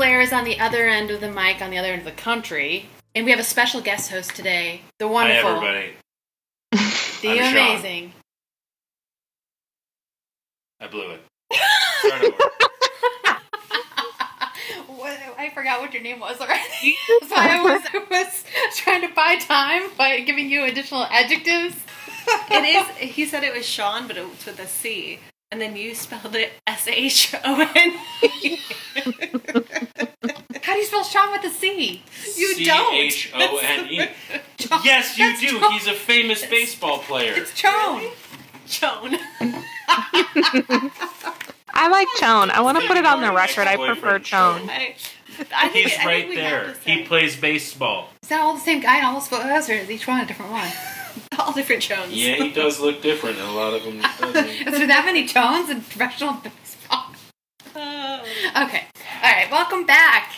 Claire is on the other end of the mic, on the other end of the country. And we have a special guest host today, the Hi, wonderful, everybody. the I'm Sean. amazing. I blew it. What, I forgot what your name was already. so I was, I was trying to buy time by giving you additional adjectives. It is. He said it was Sean, but it was with a C, and then you spelled it S H O N. E. How do you spell Sean with a C? You don't. C-H-O-N-E. Yes, you That's do. Chon. He's a famous baseball player. It's Chone. Chone. I like Chone. I want to put it on the record. I prefer Chone. Chone. I, I think, He's right we there. He plays baseball. Is that all the same guy in all those photos, or is each one a different one? all different Chones. Yeah, he does look different. and A lot of them. doesn't. Is there that many Chones in professional baseball? Oh. Okay. All right. Welcome back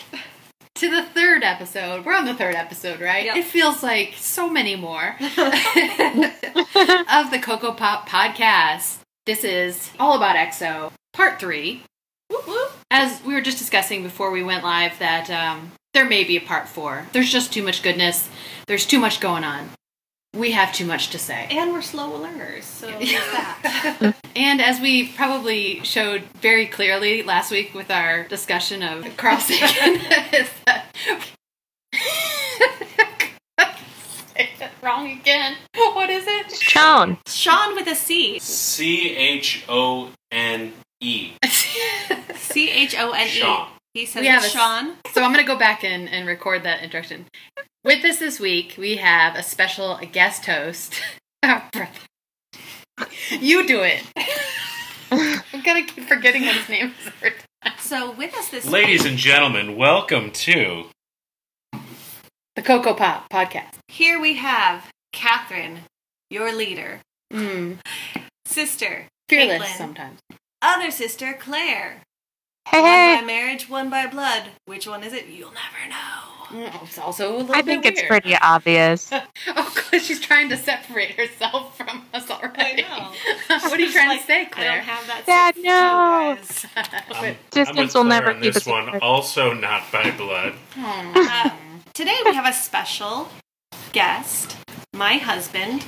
to the third episode. We're on the third episode, right? Yep. It feels like so many more of the Cocoa Pop podcast. This is all about EXO, part three. Whoop, whoop. As we were just discussing before we went live, that um, there may be a part four. There's just too much goodness. There's too much going on. We have too much to say. And we're slow learners, so that. And as we probably showed very clearly last week with our discussion of Carl Sagan, is that wrong again. What is it? Chone. Sean with a C. C H O N E. C H O N E. Sean. He says We have it's a- Sean. so I'm going to go back and, and record that introduction. With us this week, we have a special guest host. Oh. You do it. I'm going to keep forgetting what his name is. So with us this Ladies and gentlemen, welcome to. The Cocoa Pop podcast. here we have Catherine, your leader, Mm. sister, Fearless Caitlin, sometimes. other sister Claire. Hey, One by marriage, one by blood. Which one is it? You'll never know. Mm, It's also a little I bit think it's weird. pretty obvious. Oh, because she's trying to separate herself from us already. know. what are you trying Like, to say, I Claire? don't have that. Dad, no. guys. I'm, Distance I'm with will Claire never on keep this us one. apart. Also, not by blood. Aw. Uh, today we have a special guest, my husband.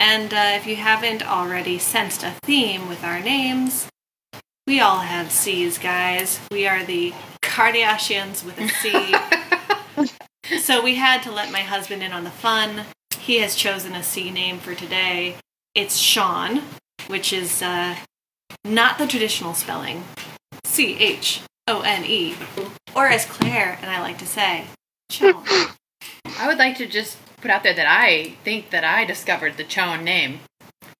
And uh, if you haven't already sensed a theme with our names, we all have C's, guys. We are the Kardashians with a C. so we had to let my husband in on the fun. He has chosen a C name for today. It's Sean, which is uh, not the traditional spelling C H O N E, or as Claire and I like to say, Sean. I would like to just put out there that I think that I discovered the Chone name.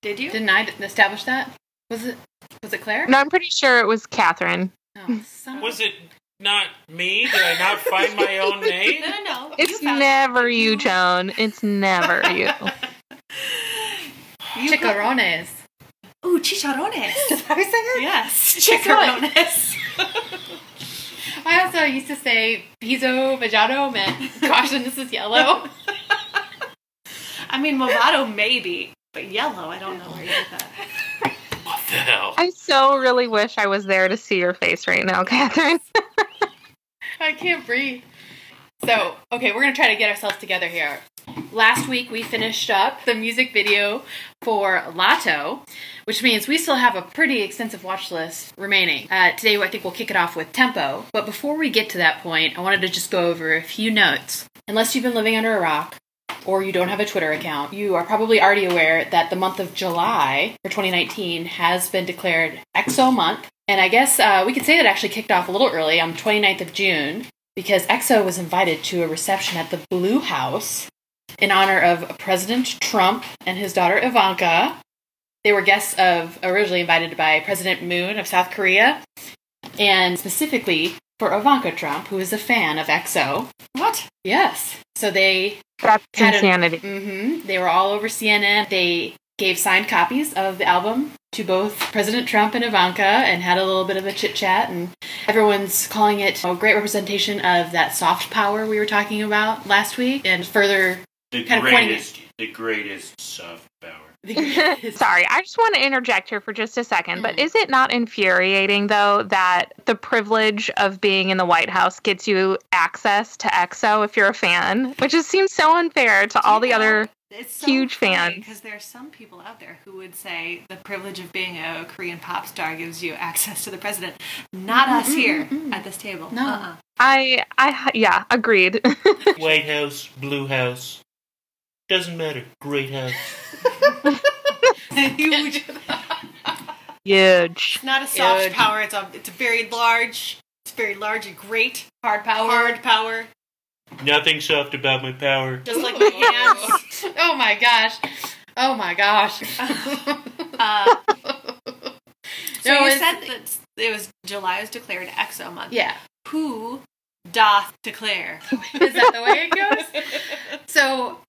Did you? Didn't I d- establish that? Was it was it Claire? No, I'm pretty sure it was Catherine. Oh, son of Was it not me? Did I not find my own name? No, no, no. It's You found- never you, Joan. It's never you. a- Chicharrones. Ooh, chicharrones. Is that how you say it? yes, chicharrones. I also used to say piso vajado meant caution this is yellow. I mean, Movado maybe, but yellow. I don't know where you get that. I so really wish I was there to see your face right now, Catherine. I can't breathe. So, okay, we're gonna try to get ourselves together here. Last week we finished up the music video for Lotto, which means we still have a pretty extensive watch list remaining. Uh, today I think we'll kick it off with Tempo. But before we get to that point, I wanted to just go over a few notes. Unless you've been living under a rock, or you don't have a Twitter account, you are probably already aware that the month of July for 2019 has been declared EXO month. And I guess uh, we could say that actually kicked off a little early on the 29th of June because EXO was invited to a reception at the Blue House in honor of President Trump and his daughter Ivanka. They were guests of originally invited by President Moon of South Korea, and specifically for Ivanka Trump, who is a fan of EXO. What? Yes. So they That's Had a- insanity. hmm They were all over CNN. They gave signed copies of the album to both President Trump and Ivanka and had a little bit of a chit chat. And everyone's calling it a great representation of that soft power we were talking about last week and further The kind of pointing greatest, the greatest soft power. Sorry, I just want to interject here for just a second. But Mhm. is it not infuriating, though, that the privilege of being in the White House gets you access to EXO if you're a fan? Which just seems so unfair to all the other. it's huge fans. because there are some people out there who would say the privilege of being a Korean pop star gives you access to the president. Not us here mm-mm. at this table. No. Uh-uh. I, I, yeah, agreed. White House, Blue House. Doesn't matter. Great house. Huge. Huge. It's not a soft Huge. power. It's a it's a very large. It's very large and great Hard power. hard power. Nothing soft about my power. Just like my hands. oh my gosh. Oh my gosh. Uh, so No, you said that it was July was declared EXO month. yeah. Who doth declare? Is that the way it goes? So,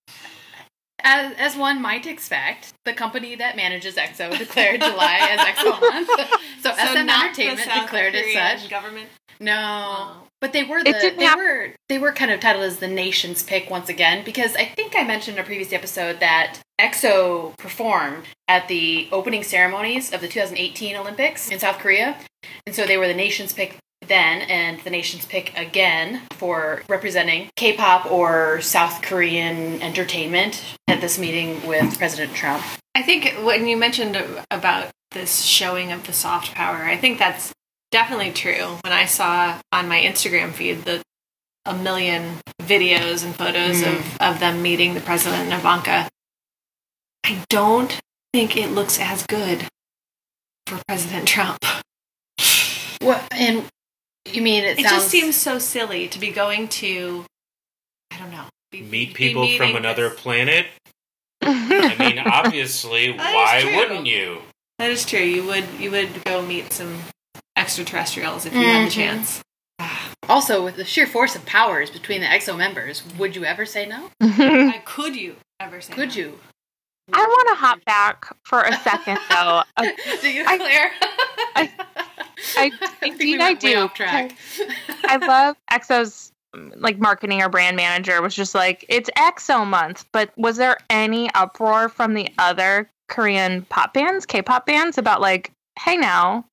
as, as one might expect, the company that manages EXO declared July as EXO month. So, SM Entertainment the declared it such. Government. No, Oh. but they were the they hap- were they were kind of titled as the nation's pick once again because I think I mentioned in a previous episode that EXO performed at the opening ceremonies of the 2018 Olympics in South Korea, and so they were the nation's pick then and the nation's pick again for representing K-pop or South Korean entertainment at this meeting with President Trump. I think when you mentioned about this showing of the soft power, I think that's definitely true. When I saw on my Instagram feed the a million videos and photos hmm. of, of them meeting the president and Ivanka, I don't think it looks as good for President Trump. What and you mean it, It sounds just seems so silly to be going to, I don't know, be, Meet be people from another this- planet. I mean, obviously, why wouldn't you? That is true. You would you would go meet some extraterrestrials if you had the Mhm. chance. Also, with the sheer force of powers between the EXO members, would you ever say no? I could you ever say? Could no? you? Want to hop back for a second, though. Uh, do you, I- Claire? I- I- think indeed we I do, Off track. I love EXO's like marketing or brand manager was just like it's EXO month, but was there any uproar from the other Korean pop bands, K-pop bands about like, hey now,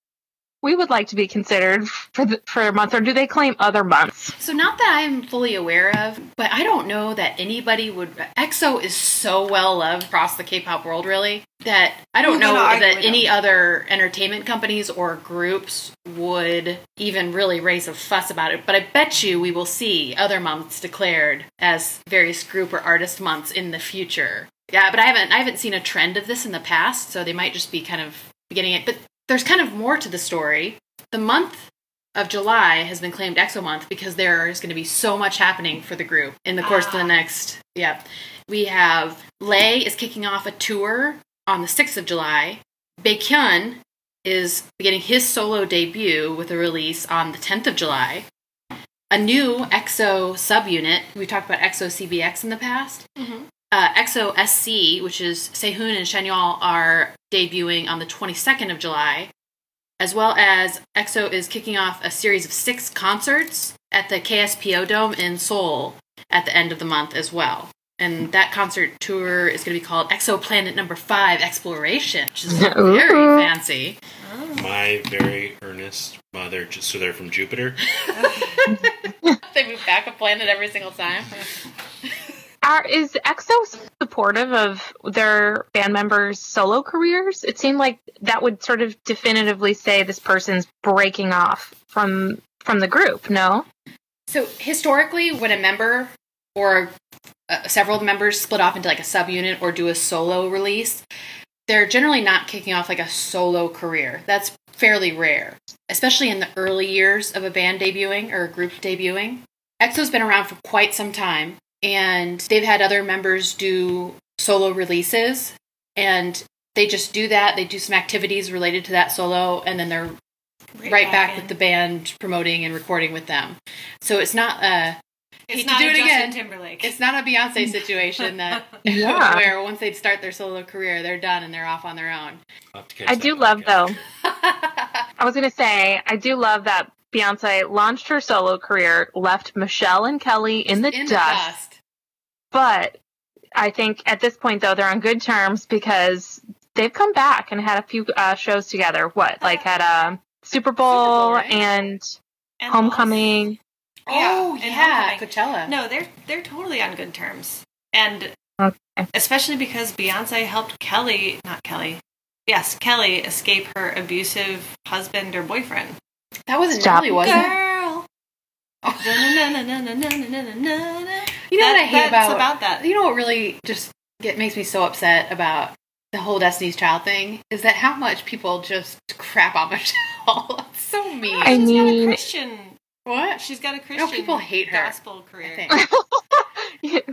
we would like to be considered for the, for a month, or do they claim other months? so, not that I'm fully aware of, but I don't know that anybody would. EXO is so well loved across the K-pop world, really, that I don't Who's know gonna that with any them? other entertainment companies or groups would even really raise a fuss about it. But I bet you we will see other months declared as various group or artist months in the future. Yeah, but I haven't I haven't seen a trend of this in the past, so they might just be kind of getting it. But there's kind of more to the story. The month of July has been claimed EXO month because there is going to be so much happening for the group in the course of the Ah. next. Yeah, we have Lay is kicking off a tour on the 6th of July. Baekhyun is beginning his solo debut with a release on the 10th of July. A new EXO subunit. We talked about EXO CBX in the past. Mhm. Uh, EXO SC, which is Sehun and Chanyeol, are debuting on the 22nd of July, as well as EXO is kicking off a series of six concerts at the KSPO Dome in Seoul at the end of the month as well. And that concert tour is going to be called Exoplanet Number Five Exploration, which is very Ooh. fancy. My very earnest mother. Just so they're from Jupiter. they move back a planet every single time. Are is EXO supportive of their band members' solo careers? It seemed like that would sort of definitively say this person's breaking off from from the group. No, So historically, when a member or uh, several members split off into like a subunit or do a solo release, they're generally not kicking off like a solo career. That's fairly rare, especially in the early years of a band debuting or a group debuting. EXO's been around for quite some time, and they've had other members do solo releases, and they just do that. They do some activities related to that solo, and then they're right, back, in. with the band promoting and recording with them. So it's not a It's hate to not do a it Justin again. Timberlake. it's not a Beyonce situation that Yeah. where once they start their solo career, they're done and they're off on their own. I'll have to catch I that do love though. I was gonna say I do love that Beyonce launched her solo career, left Michelle and Kelly in the, In dust, the dust. but I think at this point though they're on good terms because they've come back and had a few uh, shows together. What like at a Super Bowl, right? and And Homecoming. Oh and yeah, Homecoming. Coachella. No, they're they're totally on good terms, and Okay. especially because Beyonce helped Kelly, not Kelly, yes, Kelly escape her abusive husband or boyfriend. That wasn't Stop. Nelly, was Girl. it? Oh. you know that, what I hate about, about that? You know what really just get makes me so upset about the whole Destiny's Child thing is that how much people just crap on Michelle. so mean. I mean, Christian what? She's got a Christian. people hate her, Gospel I career. think.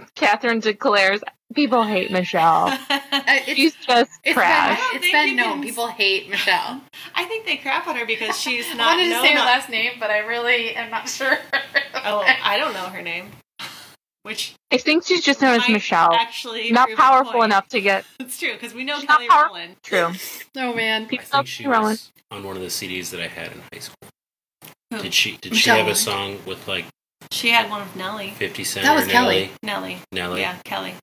Catherine declares people hate Michelle. Uh, it's, She's just it's trash. I been, don't it's think been you known. can- People hate Michelle. I think they crap on her because she's not. I not wanted to say her on- last name, but I really am not sure. Oh, I don't know her name. Which I think she's just known as Michelle. Actually, Not powerful enough to get It's true because we know She's Kelly powerful. Rowland. true. oh man. I People think she Rowan. was on one of the CDs that I had in high school. Who? Did she? Did she Michelle have a Rowland. song with like She had one of Nelly. Fifty Cent That or was Kelly. Nelly? Nelly. Nelly. Yeah, Kelly.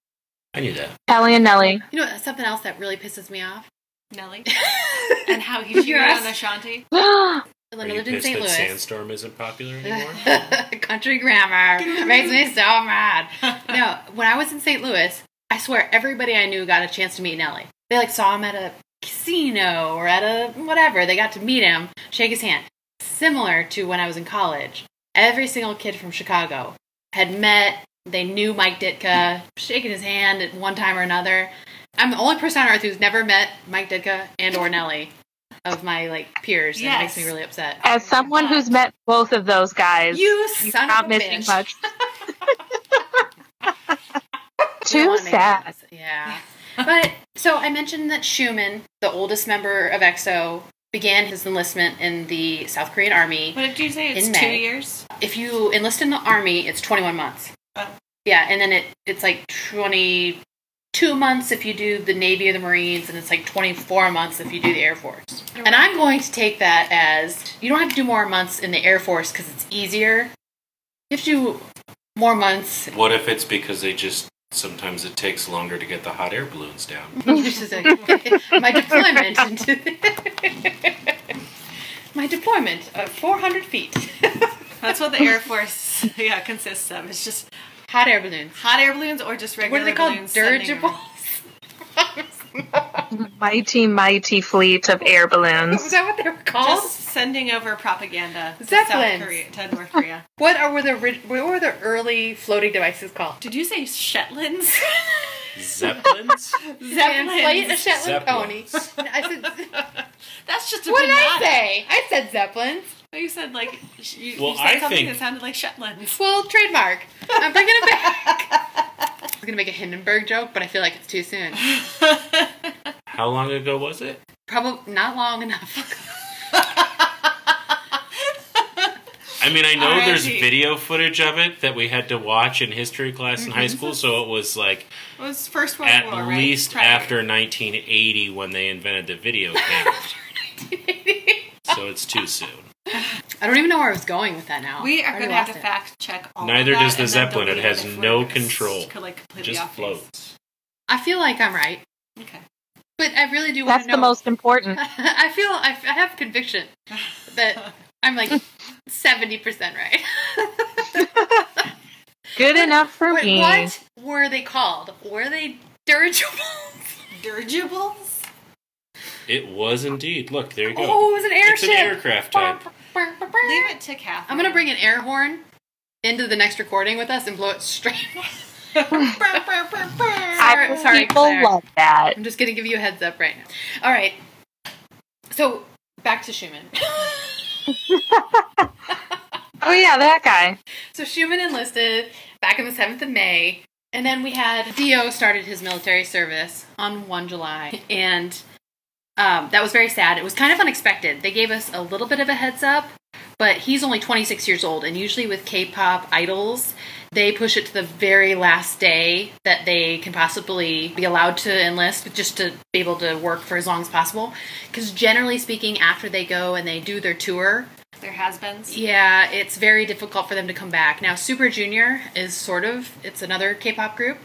I knew that. Kelly and Nelly. You know something else that really pisses me off? Nelly. And how he cheated Yes. on Ashanti. Are Linda you lived in pissed St. that Louis. Sandstorm isn't popular anymore? Country grammar makes me so mad. No, when I was in St. Louis, I swear everybody I knew got a chance to meet Nelly. They like saw him at a casino or at a whatever. They got to meet him, shake his hand. Similar to when I was in college, every single kid from Chicago had met. They knew Mike Ditka, shaking his hand at one time or another. I'm the only person on earth who's never met Mike Ditka and or Nelly of my like peers. and It makes me really upset. As oh someone who's met both of those guys, You you're son not of a missing bitch. much. don't Too sad. Yeah. But so I mentioned that Xiumin, the oldest member of EXO, began his enlistment in the South Korean army. What did you say? It's In two years. If you enlist in the army, it's 21 months. Oh. Yeah, and then it it's like 22 months if you do the Navy or the Marines, and it's like 24 months if you do the Air Force. And I'm going to take that as you don't have to do more months in the Air Force because it's easier. You have to do more months what if it's because they just sometimes it takes longer to get the hot air balloons down? This is my deployment into my deployment uh, of 400 feet. That's what the Air Force yeah consists of. It's just Hot air balloons. hot air balloons or just regular What are they called? balloons. sending Dirigibles. Mighty, mighty fleet of air Was balloons. that what they were called? Just sending over propaganda to Zeppelins. South Korea to North Korea. What are were the ori- what were the early floating devices called? Did you say Shetlands? Zeppelins? Inflate a Shetland pony. Zeppelins. Oh, I said, That's just a what did I banana. say? I said Zeppelins. Oh, you said like you, Well, you said I something think- that sounded like Shetlands. Well, trademark. I'm bringing it back. Gonna make a Hindenburg joke, but I feel like it's too soon. How long ago was it? Probably not long enough. I mean, I know there's video footage of it that we had to watch in history class in high Mm-hmm. school, so it was like It was First World at War, right? least after 1980 when they invented the video camera. so it's too soon. I don't even know where I was going with that now. We are going to have to it. fact check all. Neither of that does the Zeppelin. It has no control. co- Like It just off base. floats. I feel like I'm right, Okay. but I really do want That's to know. That's the most important. I feel I, I have conviction that I'm like seventy percent right. Good enough for Wait, me. what were they called? Were they dirigibles? Dirigibles. It was indeed. Look, there you go. Oh, it was an it's an aircraft type. Leave it to Catherine. I'm gonna bring an air horn into the next recording with us and blow it straight. I Sorry- sorry, people Claire. love that. I'm just gonna give you a heads up right now. All right. So back to Xiumin. Oh yeah, that guy. So Xiumin enlisted back on the 7th of May, and then we had D.O. started his military service on 1 July, and um, that was very sad. It was kind of unexpected. They gave us a little bit of a heads up, but he's only 26 years old, and usually with K-pop idols, they push it to the very last day that they can possibly be allowed to enlist, just to be able to work for as long as possible. Because generally speaking, after they go and they do their tour, They're has-beens. Yeah, it's very difficult for them to come back. Now, Super Junior is sort of it's another K-pop group.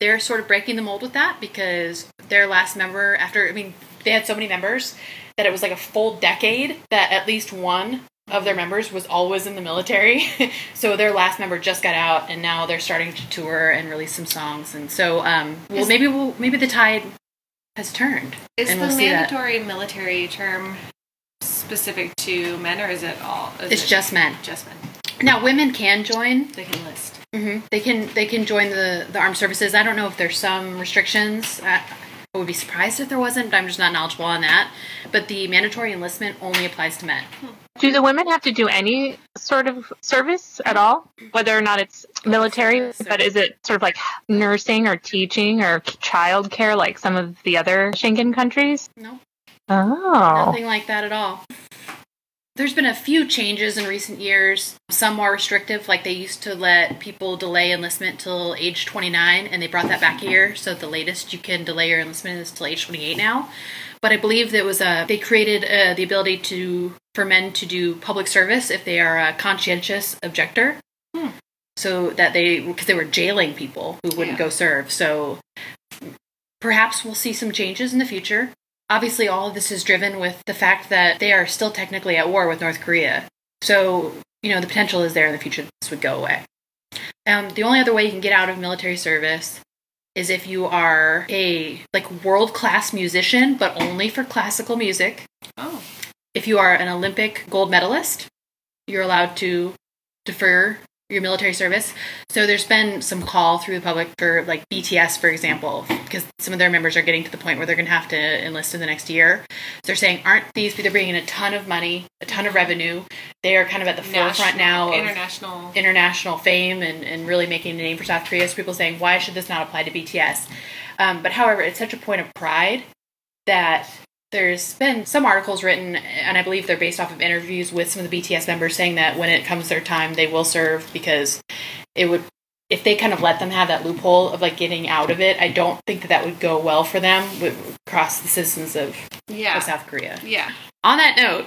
They're sort of breaking the mold with that because their last member after I mean, they had so many members that it was like a full decade that at least one of their members was always in the military. so their last member just got out and now they're starting to tour and release some songs. And so um well Is- maybe we'll maybe the tide has turned. Is and the we'll mandatory military term specific to men, or is it all? is It's it just men. just men. Now women can join They can list. hmm They can they can join the the armed services. I don't know if there's some restrictions. I, I would be surprised if there wasn't. But I'm just not knowledgeable on that. But the mandatory enlistment only applies to men. Do the women have to do any sort of service at all, whether or not it's military? Service But is it sort of like nursing or teaching or childcare, like some of the other Schengen countries? No, Oh, nothing like that at all. There's been a few changes in recent years. Some more restrictive, like they used to let people delay enlistment till age 29, and they brought that back a year. So the latest you can delay your enlistment is till age 28 now. But I believe there was a they created uh, the ability to for men to do public service if they are a conscientious objector. Hmm. So that they because they were jailing people who wouldn't Yeah. go serve. So perhaps we'll see some changes in the future. Obviously, all of this is driven with the fact that they are still technically at war with North Korea. So, you know, the potential is there in the future that this would go away. Um, the only other way you can get out of military service is if you are a like world class musician, but only for classical music. Oh, If you are an Olympic gold medalist, you're allowed to defer your military service. So there's been some call through the public for like BTS, for example, because some of their members are getting to the point where they're going to have to enlist in the next year. So they're saying, aren't these? They're bringing in a ton of money, a ton of revenue. They are kind of at the forefront now of international. international fame and, and really making a name for South Korea. So people saying, why should this not apply to BTS? Um, but however, it's such a point of pride that there's been some articles written, and I believe they're based off of interviews with some of the BTS members saying that when it comes their time, they will serve because it would. If they kind of let them have that loophole of like getting out of it, I don't think that that would go well for them with, across the citizens of, yeah, of South Korea. yeah, On that note,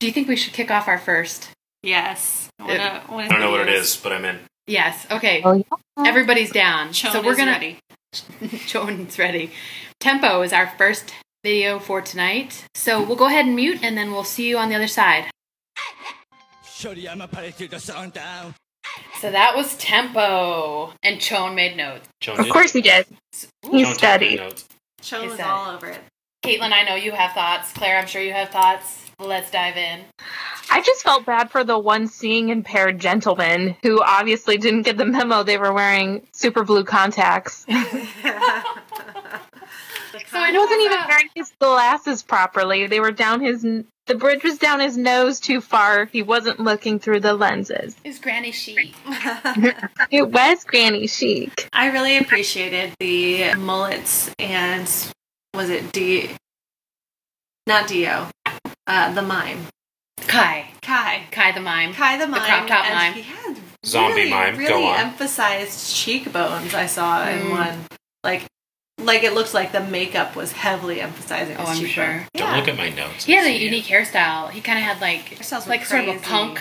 do you think we should kick off our first? yes. I wanna- uh, It- wanna I don't know what it is, but I'm in. Yes. Okay. Oh, yeah. Everybody's down. Chone so we're gonna ready. Joan's ready. Tempo is our first video for tonight. So we'll go ahead and mute and then we'll see you on the other side. Shoriyama party to the sun down. So that was Tempo. And Chone made notes. Joan of did. course he did. He Joan studied. notes. Chone was all over it. Caitlin, I know you have thoughts. Claire, I'm sure you have thoughts. Let's dive in. I just felt bad for the one seeing impaired gentleman who obviously didn't get the memo they were wearing super blue contacts. So I He wasn't even wearing his glasses properly. They were down his. The bridge was down his nose too far. He wasn't looking through the lenses. It's Granny Sheet. It was granny chic. I really appreciated the mullets and was it D? Not Dio. Uh, the mime. Kai. Kai. Kai the Mime. Kai the mime. The crop top and mime. He had Zombie really, mime, Really go on. emphasized cheekbones. I saw in Mm. one. Like, like it looks like the makeup was heavily emphasizing. Oh, his I'm cheekbone. sure. Don't Yeah. look at my notes. He had a See it. unique hairstyle. He kind of had like Hairstyles were like sort of a punk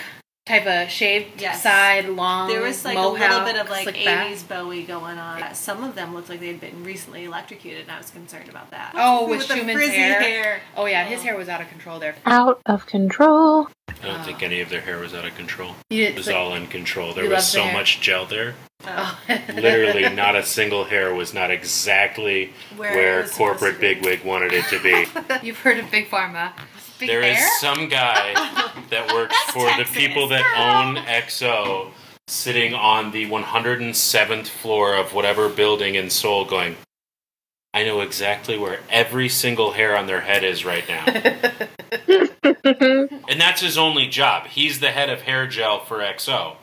type of shaved Yes. side, long. There was like a little bit of like slick 80s Bowie going on. Some of them looked like they'd been recently electrocuted, and I was concerned about that. Oh, with the Xiumin's frizzy hair. Oh yeah, his oh. hair was out of control there. Out of control. I don't think any of their hair was out of control. You It was like- all in control. There was so their- much gel there. Oh. oh. Literally, not a single hair was not exactly Where where, corporate bigwig wanted it to be. You've heard of Big Pharma. Big There is hair? some guy that works That's for the people that own EXO sitting on the 107th floor of whatever building in Seoul going, I know exactly where every single hair on their head is right now. and that's his only job. He's the head of hair gel for EXO.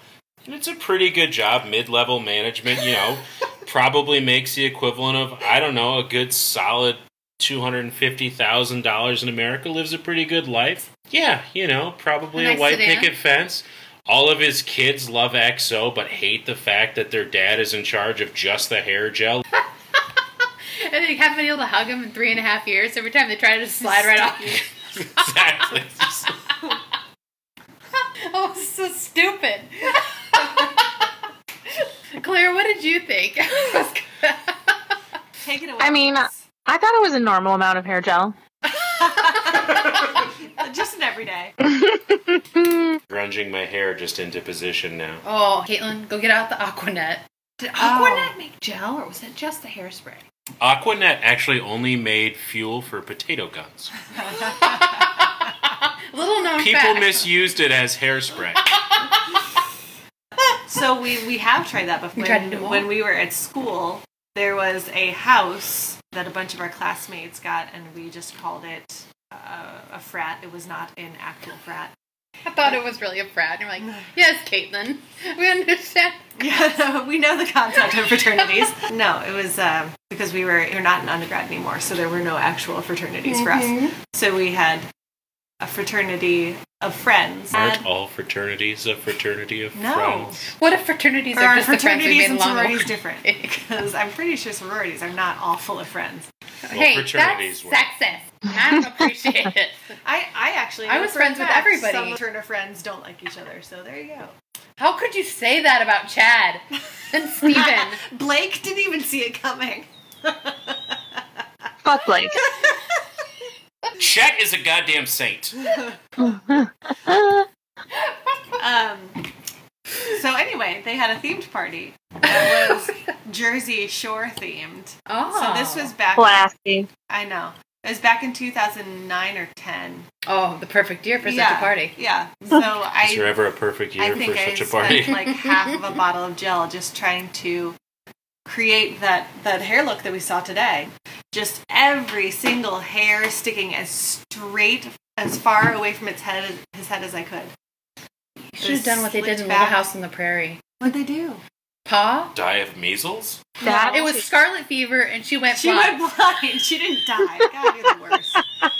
And it's a pretty good job, mid level management, you know, probably makes the equivalent of, I don't know, a good solid $250,000 in America, lives a pretty good life. Yeah, you know, probably A a, white sedan. picket fence. All of his kids love EXO but hate the fact that their dad is in charge of just the hair gel. and then you haven't been able to hug him in three and a half years. Every time they try to just slide right off. exactly. Just- Oh, so stupid. Claire, what did you think? Take it away. I mean, Chris. I thought it was a normal amount of hair gel. just an everyday. Grunging my hair just into position now. oh, Caitlin, go get out the Aquanet. Did oh. Aquanet make gel, or was it just the hairspray? Aquanet actually only made fuel for potato guns. Little known People fact. misused it as hairspray. So we we have tried that before. We tried to when we were at school. There was a house that a bunch of our classmates got, and we just called it uh, a frat. It was not an actual frat. I thought it was really a frat. And you're like, yes, Caitlin, we understand. Yeah, we know the concept of fraternities. No, it was um, because we were you're not an undergrad anymore, so there were no actual fraternities for us. So we had a fraternity of friends. Aren't And- all fraternities a fraternity of No. friends? What if fraternities Or are are just the friends we fraternities made and sororities different? Because I'm pretty sure sororities are not all full of friends. hey, fraternities that's were. sexist. I don't appreciate it. I, I actually I was for a friends with everybody. Some fraternity friends don't like each other, so there you go. How could you say that about Chad and Steven? Blake didn't even see it coming. Fuck Blake. Chet is a goddamn saint. Um, so anyway, they had a themed party that was Jersey Shore themed. oh. So this was back. Classy. I know. It was back in 2009 or 10. Oh, the perfect year for yeah, such a party. Yeah. So Is there I, ever a perfect year I year think for I such a spent party? like half of a bottle of gel just trying to create that that hair look that we saw today. Just every single hair sticking as straight as far away from its head his head as I could. You should have done what they did Slicked in Little. House on the Prairie. What'd they do? Pa? Die of measles? That it was scarlet fever and she went She blind. went blind. She didn't die. God, you're the worst.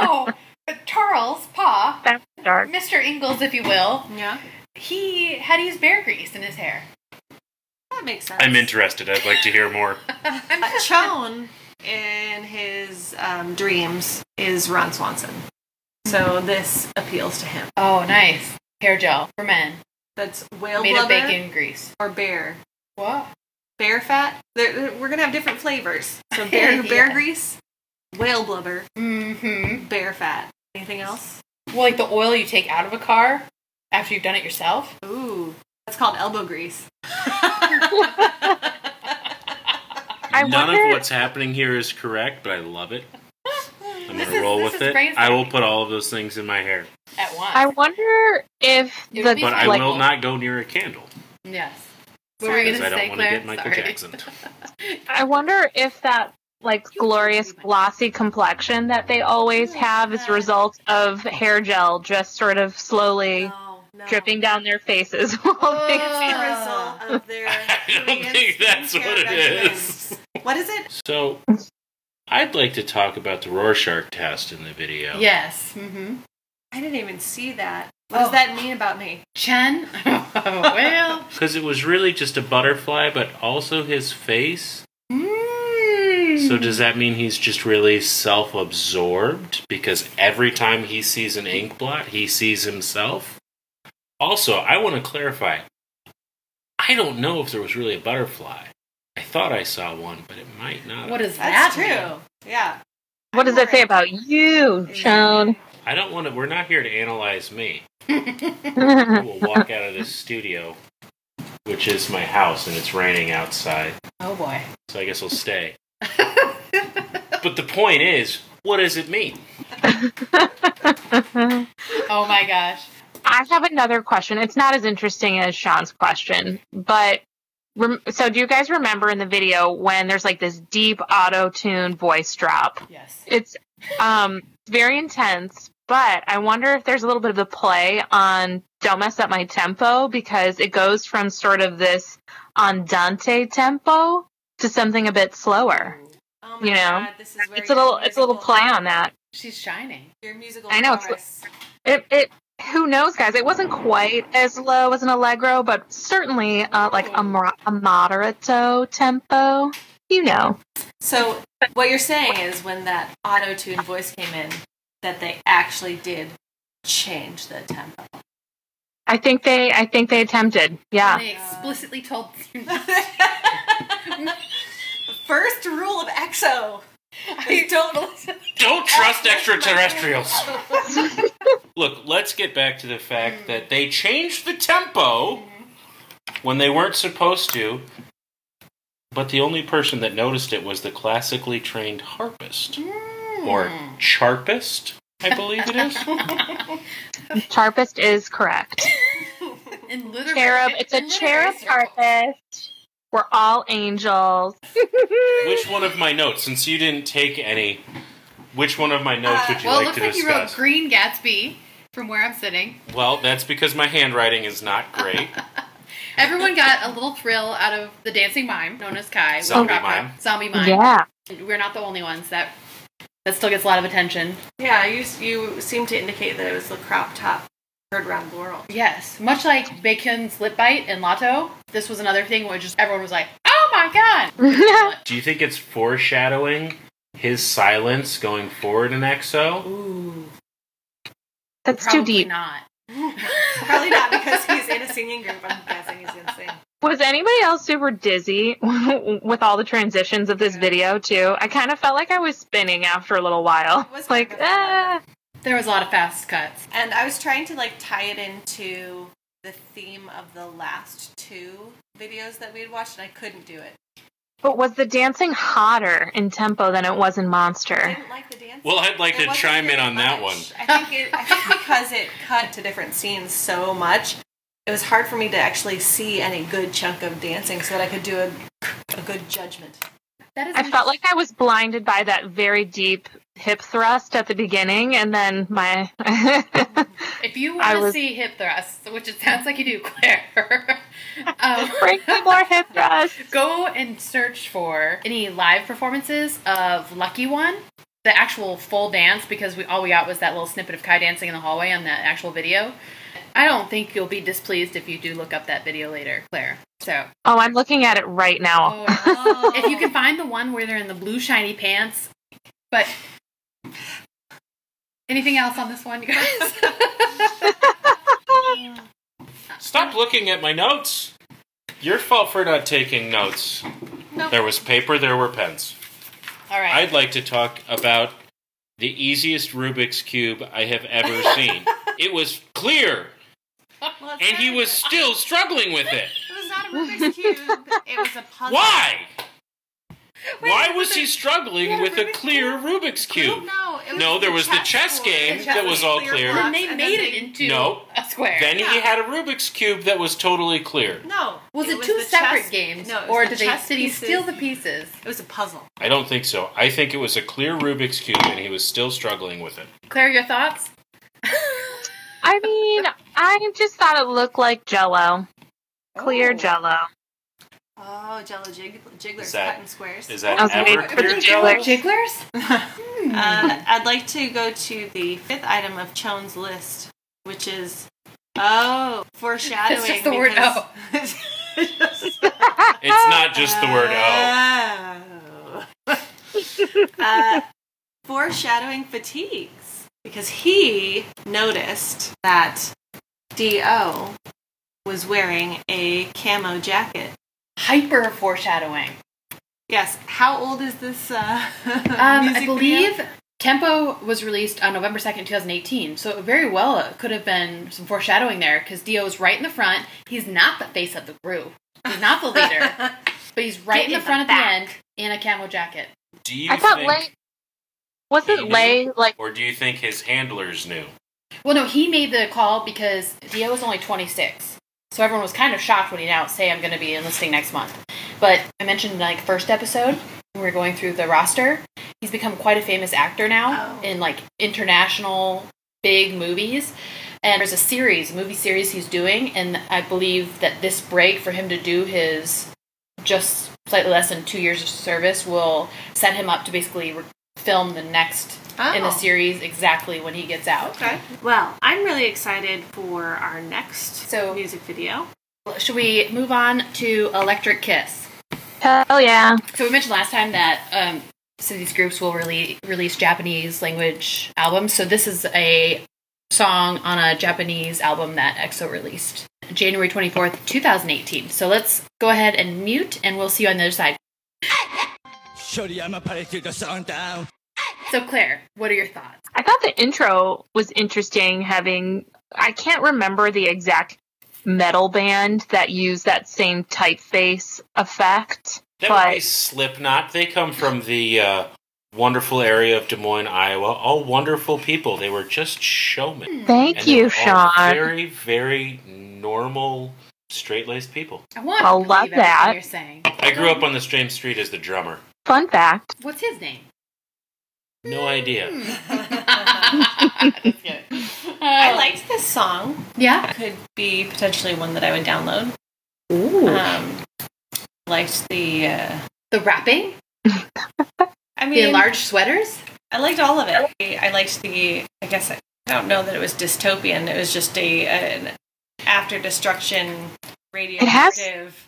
no, but Charles, Pa, That's dark. Mr. Ingalls, if you will, Yeah, he had used bear grease in his hair. That makes sense. I'm interested. I'd like to hear more. Chone in his um, dreams is Ron Swanson, so this appeals to him. Oh, nice. Hair gel for men. That's whale Made of blubber bacon grease. or bear. What? Bear fat. They're, they're- we're gonna have different flavors. So bear bear grease, whale blubber, Mm-hmm. bear fat. Anything else? Well, like the oil you take out of a car after you've done it yourself. Ooh, that's called elbow grease. I None wonder- of what's happening here is correct, but I love it. I'm This gonna is- roll with it. brainstorming. I will put all of those things in my hair, At once. I wonder if the would but I like, will not go near a candle yes. What were you because gonna I don't want to get Michael Sorry. Jackson. I wonder if that like glorious glossy complexion that they always oh, have is a result of hair gel just sort of slowly No, no. dripping down their faces while they It's the result of their. I don't think that's what it regimens. is. What is it? So, I'd like to talk about the Rorschach test in the video. Yes. Mm-hmm. I didn't even see that. What does Oh. that mean about me? Chen. well. Because it was really just a butterfly, but also his face. Mm. So does that mean he's just really self-absorbed? Because every time he sees an ink blot, he sees himself? Also, I want to clarify. I don't know if there was really a butterfly. I thought I saw one, but it might not. What is That's that? true. Yeah. What does that say about you, Sean? I don't want to. We're not here to analyze me. We'll walk out of this studio, which is my house, and it's raining outside. Oh boy. So I guess I'll stay. But the point is, what does it mean? Oh my gosh. I have another question. It's not as interesting as Sean's question, but rem- so do you guys remember in the video when there's like this deep auto tune voice drop? Yes. It's um very intense, but I wonder if there's a little bit of a play on don't mess up my tempo because it goes from sort of this andante tempo to something a bit slower. Oh my You know, God, this is It's a little it's a little play on that. She's shining. Your musical I know, it's-. It it who knows, guys? It wasn't quite as low as an allegro, but certainly uh, like a, mo- a moderato tempo. You know, So what you're saying is when that auto tune voice came in, that they actually did change the tempo. I think they I think they attempted. Yeah. They explicitly told you. First rule of EXO. I don't. Don't trust extraterrestrials. Look, let's get back to the fact that they changed the tempo when they weren't supposed to. But the only person that noticed it was the classically trained harpist. Hmm. Or charpist, I believe it is. Charpist is correct. In Cherub. It's a in cherub harpist. We're all angels. Which one of my notes, since you didn't take any, which one of my notes would you uh, Well, it like looks to like you wrote discuss? Green Gatsby from where I'm sitting. well, that's because my handwriting is not great. Everyone got a little thrill out of the dancing mime known as Kai. with Zombie Crop Top. mime. Zombie mime. Yeah. We're not the only ones that that still gets a lot of attention. Yeah, you you seem to indicate that it was the crop top heard around the world. Yes, much like Baekhyun's lip bite and Lotto, this was another thing where just everyone was like, "Oh my god!" Do you think it's foreshadowing his silence going forward in EXO? Ooh, That's probably too deep. not. Probably not because he's in a singing group. I'm guessing he's gonna sing. Was anybody else super dizzy with all the transitions of this video too? I kind of felt like I was spinning after a little while. It was Like, kind of fun. ah. There was a lot of fast cuts. And I was trying to like tie it into the theme of the last two videos that we had watched, and I couldn't do it. But was the dancing hotter in tempo than it was in Monster? I Monster? didn't like the dance. Well, I'd like There to chime in very on that one. I think it, I think because it cut to different scenes so much, it was hard for me to actually see any good chunk of dancing so that I could do a, a good judgment. That is. I felt like I was blinded by that very deep hip thrust at the beginning, and then my. if you I want to was- see hip thrusts, which it sounds like you do, Claire, um, Bring me more hip thrust. go and search for any live performances of Lucky One, the actual full dance, because we all we got was that little snippet of Kai dancing in the hallway on that actual video. I don't think you'll be displeased if you do look up that video later, Claire. So, Oh, I'm looking at it right now. oh, if you can find the one where they're in the blue shiny pants, but anything else on this one, you guys? Stop looking at my notes. Your fault for not taking notes. Nope. There was paper, there were pens. all right. I'd like to talk about the easiest Rubik's Cube I have ever seen. it was clear, Well, and he was still struggling with it. It was not a Rubik's cube. It was a puzzle. Why? Wait, Why was was he struggling Yeah, with a Rubik's clear Rubik's Cube? No, No, there was the chess chess board. game The that was all clear clear. blocks. then they and made then it into No. a square. Then he had a Rubik's Cube that was totally clear. No. was it, was two separate chess- games, No, it was or the did they did he steal the pieces? It was a puzzle. I don't think so. I think it was a clear Rubik's Cube and he was still struggling with it. Claire, your thoughts? I mean, I just thought it looked like Jello, clear Oh. Jello. Oh, Jello jig- jigglers Is that- cut in squares. Is that I was ever waiting for clear the Jello? Jigglers? Uh, I'd like to go to the fifth item of Chone's list, which is oh foreshadowing. It's just the word because- It's not just the word oh. Oh. uh, foreshadowing fatigues because he noticed that Do was wearing a camo jacket. Hyper foreshadowing. Yes. How old is this? Uh, Um, I believe video? Tempo was released on November 2nd, 2018. So very well it could have been some foreshadowing there because D.O. is right in the front. He's not the face of the group. He's not the leader, but he's right Get in the the front at the end in a camo jacket. Do you I thought think, Lay Was it He Lay like or do you think his handlers knew? Well, no, he made the call because D.O. was only 26. So everyone was kind of shocked when he announced, hey, I'm going to be enlisting next month. But I mentioned like first episode, when we're going through the roster, he's become quite a famous actor now Oh. in like international big movies. And there's a series, a movie series he's doing, and I believe that this break for him to do his just slightly less than two years of service will set him up to basically re- film the next oh. in the series exactly when he gets out. Okay. Well, I'm really excited for our next so, music video. Should we move on to Electric Kiss? Hell yeah. So we mentioned last time that um, so these groups will really release Japanese language albums. So this is a song on a Japanese album that EXO released January 24th, 2018. So let's go ahead and mute and we'll see you on the other side. Down. So, Claire, what are your thoughts? I thought the intro was interesting having I can't remember the exact metal band that used that same typeface effect. That would be Slipknot. They come from the uh, wonderful area of Des Moines, Iowa. All wonderful people. They were just showmen. thank And you, they all Sean. Very, very normal, straight-laced people. I want I'll to love believe everything that. you're saying. I grew up on the same street as the drummer. Fun fact. What's his name? No idea. I Uh, liked this song. Yeah. Could be potentially one that I would download. Ooh. Um, liked the. Uh, the wrapping, I mean, the mean, enlarged sweaters. I liked all of it. I liked the. I guess I don't know that it was dystopian. It was just a an after destruction radioactive.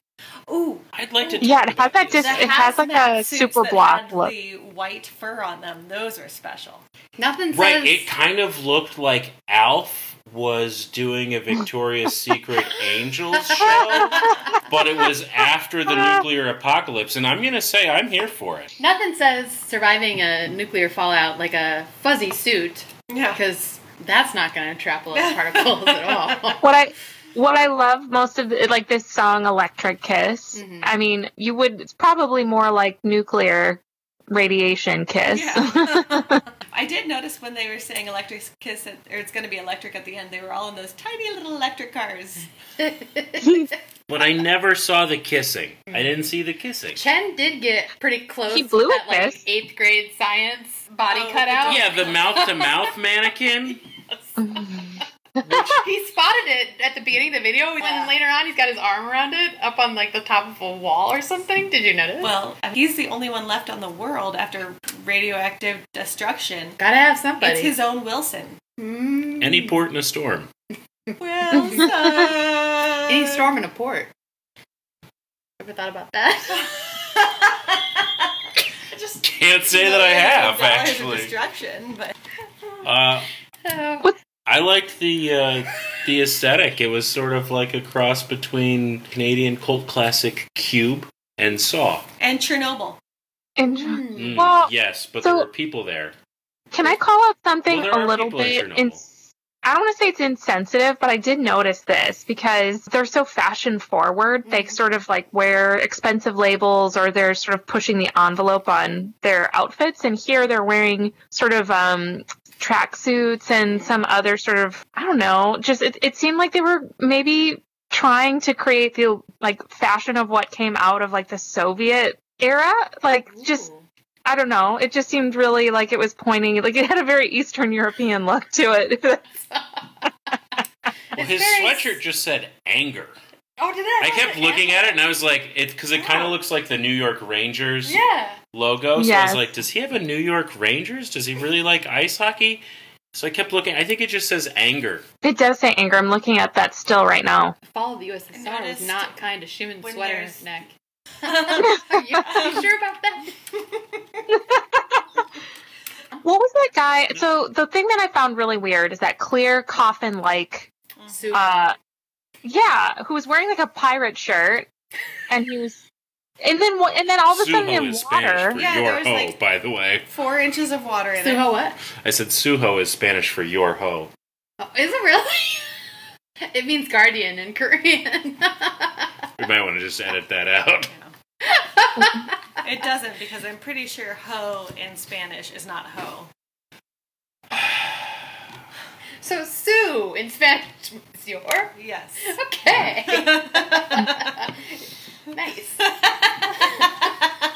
Ooh, I'd like to. Yeah, talk it has that this. dis- the it has like a super that block look. The white fur on them; those are special. Nothing says. Right, it kind of looked like Alf was doing a Victoria's Secret Angels show, but it was after the nuclear apocalypse, and I'm gonna say I'm here for it. Nothing says surviving a nuclear fallout like a fuzzy suit, Yeah. because that's not going to trap a lot of particles at all. What I what I love most of the, like this song Electric Kiss. Mhm. I mean, you would it's probably more like nuclear radiation kiss. Yeah. I did notice when they were saying electric kiss, at, or it's going to be electric at the end, they were all in those tiny little electric cars. But I never saw the kissing. I didn't see the kissing. Chen did get pretty close He blew with that a like kiss. eighth grade science body Oh, cutout. Yeah, the mouth to mouth mannequin. He spotted it at the beginning of the video, and then later on, he's got his arm around it up on like the top of a wall or something. Did you notice? Well, he's the only one left on the world after radioactive destruction. gotta have somebody. It's his own Wilson. Mm. Any port in a storm. Wilson! Any storm in a port. Ever thought about that? I Just Can't say that I have actually. Destruction, but Uh, Oh. I liked the uh, the aesthetic. It was sort of like a cross between Canadian cult classic Cube and Saw. and Chernobyl. And Mm, Well, yes, but so- there were people there. can I call out something Well, a little people in bit? Chernobyl. ins- I don't want to say it's insensitive, but I did notice this because they're so fashion forward. They sort of like wear expensive labels or they're sort of pushing the envelope on their outfits. And here they're wearing sort of um, tracksuits and some other sort of, I don't know, just it, it seemed like they were maybe trying to create the like fashion of what came out of like the Soviet era. Like just I don't know. It just seemed really like it was pointing, like it had a very Eastern European look to it. Well, his very- sweatshirt just said anger. Oh, did that? I kept looking at it and I was like, it because it kind of looks like the New York Rangers Yeah. logo. So I Yes. was like, does he have a New York Rangers? Does he really like ice hockey? So I kept looking. I think it just says anger. it does say anger. I'm looking at that still right now. Fall of the USSR was noticed not kind to Xiumin's when sweater there's- neck. are, you, are you sure about that? What was that guy? So the thing that I found really weird is that clear coffin like, Super. uh, yeah, who was wearing like a pirate shirt, and he was, and then wha- and then all of a sudden Suho in is Spanish water. for Yeah, your there was, hoe, like- by the way. Four inches of water in so it. how what? I said suho is Spanish for your hoe. Oh, is it really? it means guardian in Korean. We might want to just edit that out. It doesn't because I'm pretty sure hoe in Spanish is not hoe. so Sue in Spanish is your. Yes. Okay. nice.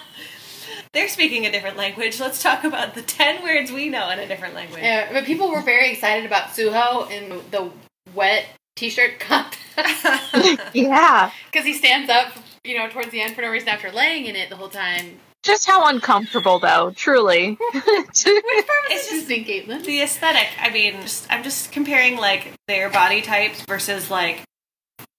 They're speaking a different language. Let's talk about the 10 words we know in a different language. Yeah, but people were very excited about Suho in the wet t-shirt contest Yeah, because he stands up, you know, towards the end for no reason after laying in it the whole time. Just how uncomfortable though, truly. It's It's just just in Caitlin. the aesthetic. I mean, just, I'm just comparing like their body types versus like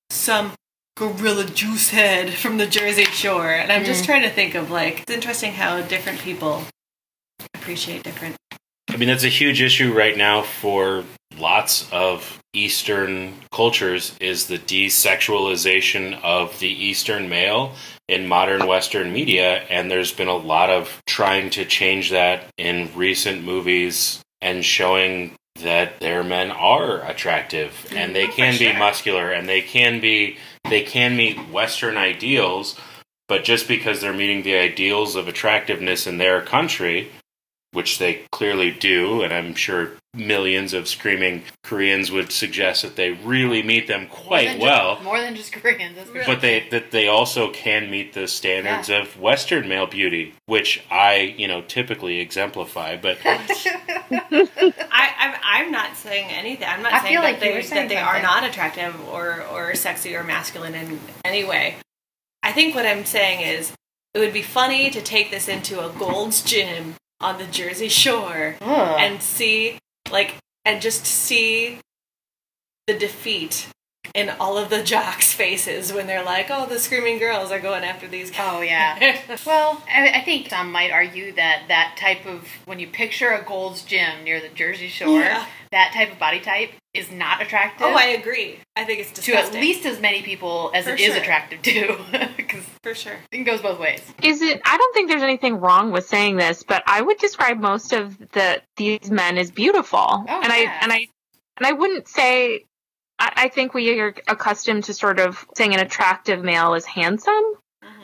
some gorilla juice head from the Jersey Shore. And I'm just mm. trying to think of like, it's interesting how different people appreciate different. I mean, that's a huge issue right now for lots of Eastern cultures is the desexualization of the Eastern male in modern Western media, and there's been a lot of trying to change that in recent movies and showing that their men are attractive and they Mhm, can be muscular and they can be they can meet Western ideals, but just because they're meeting the ideals of attractiveness in their country, which they clearly do, and I'm sure millions of screaming Koreans would suggest that they really meet them quite than well. just, more than just Koreans. That's for But they that they also can meet the standards of Western male beauty, which I, you know, typically exemplify. But I, I'm, I'm not saying anything. I'm not I saying feel that like they, saying that they are not attractive or, or sexy or masculine in any way. I think what I'm saying is it would be funny to take this into a Gold's Gym on the Jersey Shore Ugh. and see, like, and just see the defeat in all of the jocks' faces when they're like, oh, the screaming girls are going after these guys. Oh yeah. Well, I, I think some might argue that that type of when you picture a Gold's Gym near the Jersey Shore, Yeah. that type of body type is not attractive. oh, I agree. I think it's to at least as many people as For it is sure. attractive to, because For sure. it goes both ways. Is it? I don't think there's anything wrong with saying this, but I would describe most of the these men as beautiful, Oh, and I and I and I wouldn't say. I, I think we are accustomed to sort of saying an attractive male is handsome.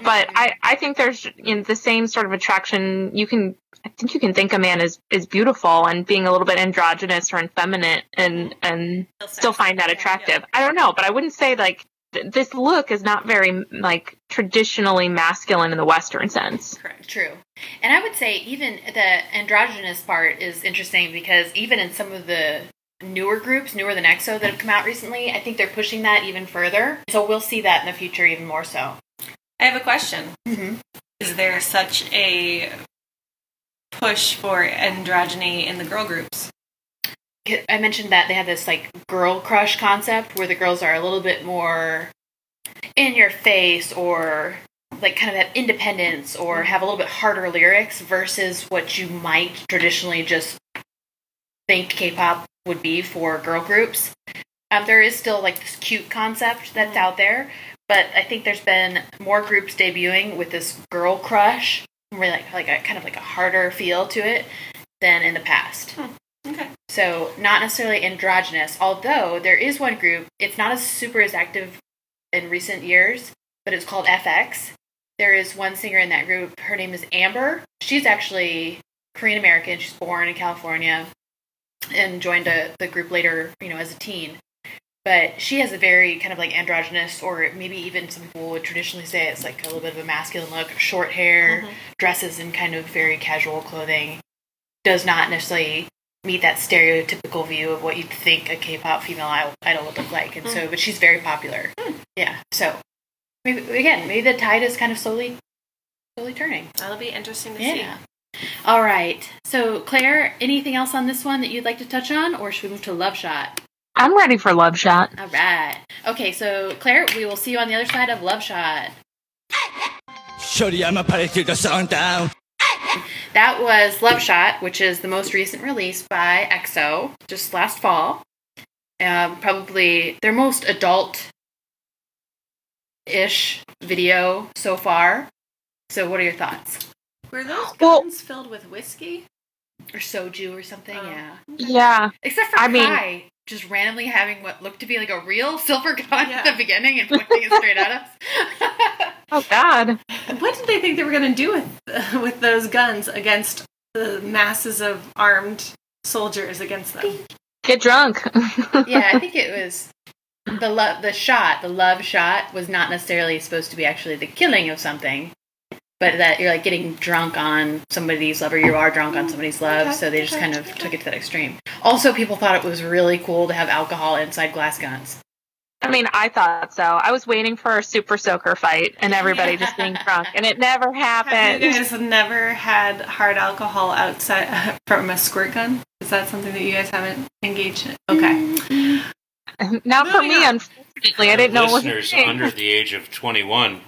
But I I think there's in the same sort of attraction. You can I think you can think a man is is beautiful and being a little bit androgynous or effeminate and and still find that attractive. I don't know, but I wouldn't say like th- this look is not very like traditionally masculine in the Western sense. Correct. True. And I would say even the androgynous part is interesting because even in some of the newer groups, newer than EXO that have come out recently, I think they're pushing that even further. So we'll see that in the future even more so. I have a question. Mm-hmm. Is there such a push for androgyny in the girl groups? I mentioned that they have this like girl crush concept where the girls are a little bit more in your face or like kind of have independence or have a little bit harder lyrics versus what you might traditionally just think K-pop would be for girl groups. Um, there is still like this cute concept that's out there, but I think there's been more groups debuting with this girl crush, really like like a kind of like a harder feel to it than in the past. Hmm. Okay. So not necessarily androgynous, although there is one group. It's not as super as active in recent years, but it's called f(x). There is one singer in that group. Her name is Amber. She's actually Korean American. She's born in California and joined a, the group later, you know, as a teen. But she has a very kind of like androgynous, or maybe even some people would traditionally say it's like a little bit of a masculine look. Short hair, Mhm. dresses in kind of very casual clothing. Does not necessarily meet that stereotypical view of what you'd think a K-pop female idol- idol would look like, and so, but she's very popular. Yeah, so maybe again, maybe the tide is kind of slowly, slowly turning. That'll be interesting to Yeah. All right. So Claire, anything else on this one that you'd like to touch on, or should we move to Love Shot? I'm ready for Love Shot. All right. Okay, so Claire, we will see you on the other side of Love Shot. Shoriyama Parekill the song down. That was Love Shot, which is the most recent release by EXO, just last fall. Um, probably their most adult ish video so far. So, what are your thoughts? see. Were those Well- filled with whiskey? Or soju or something? Oh. yeah. Yeah. Except for I mean- Kai just randomly having what looked to be like a real silver gun Yeah. at the beginning and pointing it straight at us. Oh God. What did they think they were going to do with with those guns against the masses of armed soldiers against them? Get drunk. yeah, I think it was the love the shot, the love shot was not necessarily supposed to be actually the killing of something. But that you're like getting drunk on somebody's love, or you are drunk on mm-hmm. somebody's love, Okay, so they just okay, kind of okay. took it to that extreme. Also, people thought it was really cool to have alcohol inside glass guns. I mean, I thought so. I was waiting for a super soaker fight and everybody just being drunk, and it never Have happened. you guys never had hard alcohol outside from a squirt gun? Is that something that you guys haven't engaged in? Okay. Mm-hmm. Not for Moving me, on. unfortunately. I didn't know what listeners under the age of 21,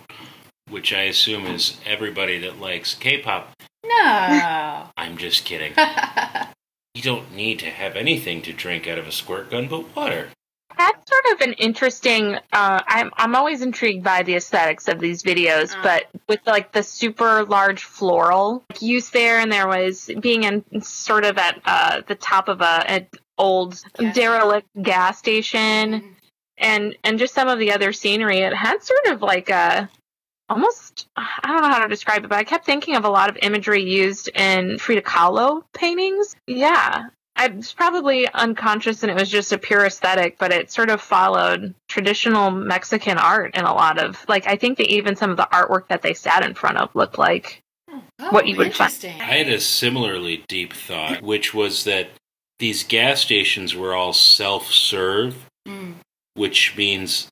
which I assume is everybody that likes K-pop. No. I'm just kidding. You don't need to have anything to drink out of a squirt gun but water. That's sort of an interesting. Uh, I'm I'm always intrigued by the aesthetics of these videos, Uh. but with like the super large floral use there, and there was being in sort of at uh, the top of a an old Gas derelict gas station, and and just some of the other scenery. It had sort of like a almost I don't know how to describe it, but I kept thinking of a lot of imagery used in Frida Kahlo paintings. Yeah. I was probably unconscious and it was just a pure aesthetic, but it sort of followed traditional Mexican art in a lot of like I think that even some of the artwork that they sat in front of looked like Oh, what you would find. I had a similarly deep thought, which was that these gas stations were all self serve, Mm. which means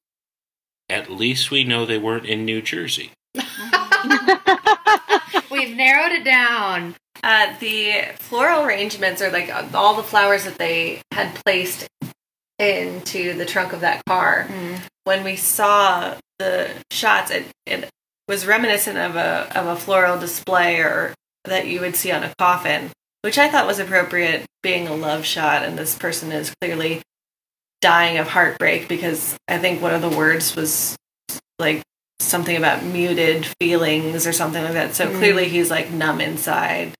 at least we know they weren't in New Jersey. We've narrowed it down. Uh, the floral arrangements are like all the flowers that they had placed into the trunk of that car. When we saw the shots, it, it was reminiscent of a of a floral display or that you would see on a coffin, which I thought was appropriate, being a love shot, and this person is clearly dying of heartbreak because I think one of the words was like something about muted feelings or something like that. So Mm. clearly he's like numb inside.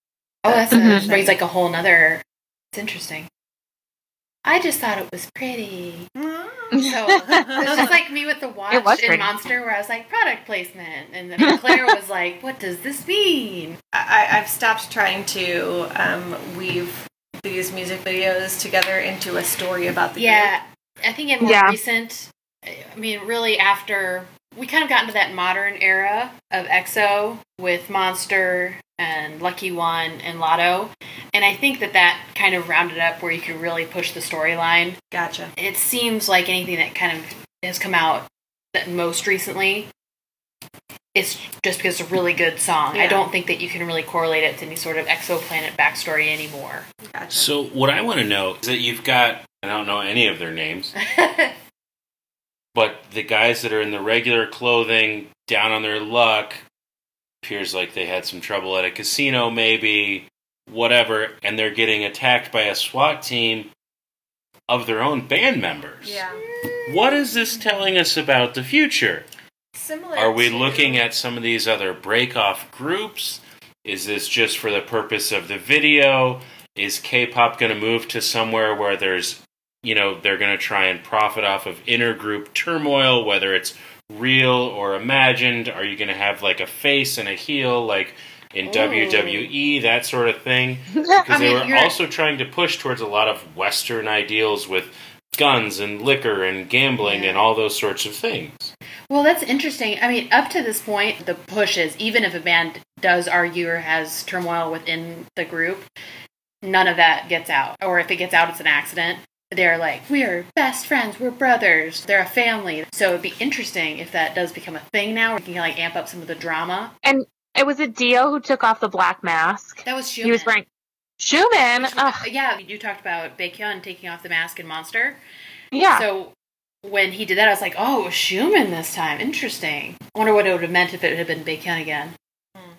Oh, that's Mhm. mm brings like a whole nother. It's interesting. I just thought it was pretty. So it's just like me with the watch was in pretty. Monster, where I was like product placement, and then Claire was like, "What does this mean?" I, I've stopped trying to um, weave these music videos together into a story about the Yeah, I think in more Yeah. recent, I mean, really after we kind of got into that modern era of EXO with Monster and Lucky One and Lotto, and I think that that kind of rounded up where you could really push the storyline. Gotcha. It seems like anything that kind of has come out that most recently. It's just because it's a really good song. Yeah. I don't think that you can really correlate it to any sort of exoplanet backstory anymore. Gotcha. So, what I want to know is that you've got, I don't know any of their names, but the guys that are in the regular clothing, down on their luck, appears like they had some trouble at a casino, maybe, whatever, and they're getting attacked by a SWAT team of their own band members. yeah. What is this telling us about the future? Similar. Are we to- looking at some of these other break off groups? Is this just for the purpose of the video? Is K pop going to move to somewhere where there's, you know, they're going to try and profit off of intergroup turmoil, whether it's real or imagined? Are you going to have like a face and a heel, like in Ooh. WWE, that sort of thing? Because I they mean, were you're- also trying to push towards a lot of Western ideals with guns and liquor and gambling Yeah. and all those sorts of things. Well, that's interesting. I mean, up to this point, the push is even if a band does argue or has turmoil within the group, none of that gets out. Or if it gets out, it's an accident. They're like, we are best friends, we're brothers, they're a family. So it'd be interesting if that does become a thing now. We can like amp up some of the drama. And it was a D.O who took off the black mask. That was Xiumin. He was Xiumin. wearing Xiumin. Ugh, uh, yeah, you talked about Baekhyun taking off the mask in Monster. yeah. So when he did that, I was like, oh, it was Xiumin this time. Interesting. I wonder what it would have meant if it had been Baekhyun again.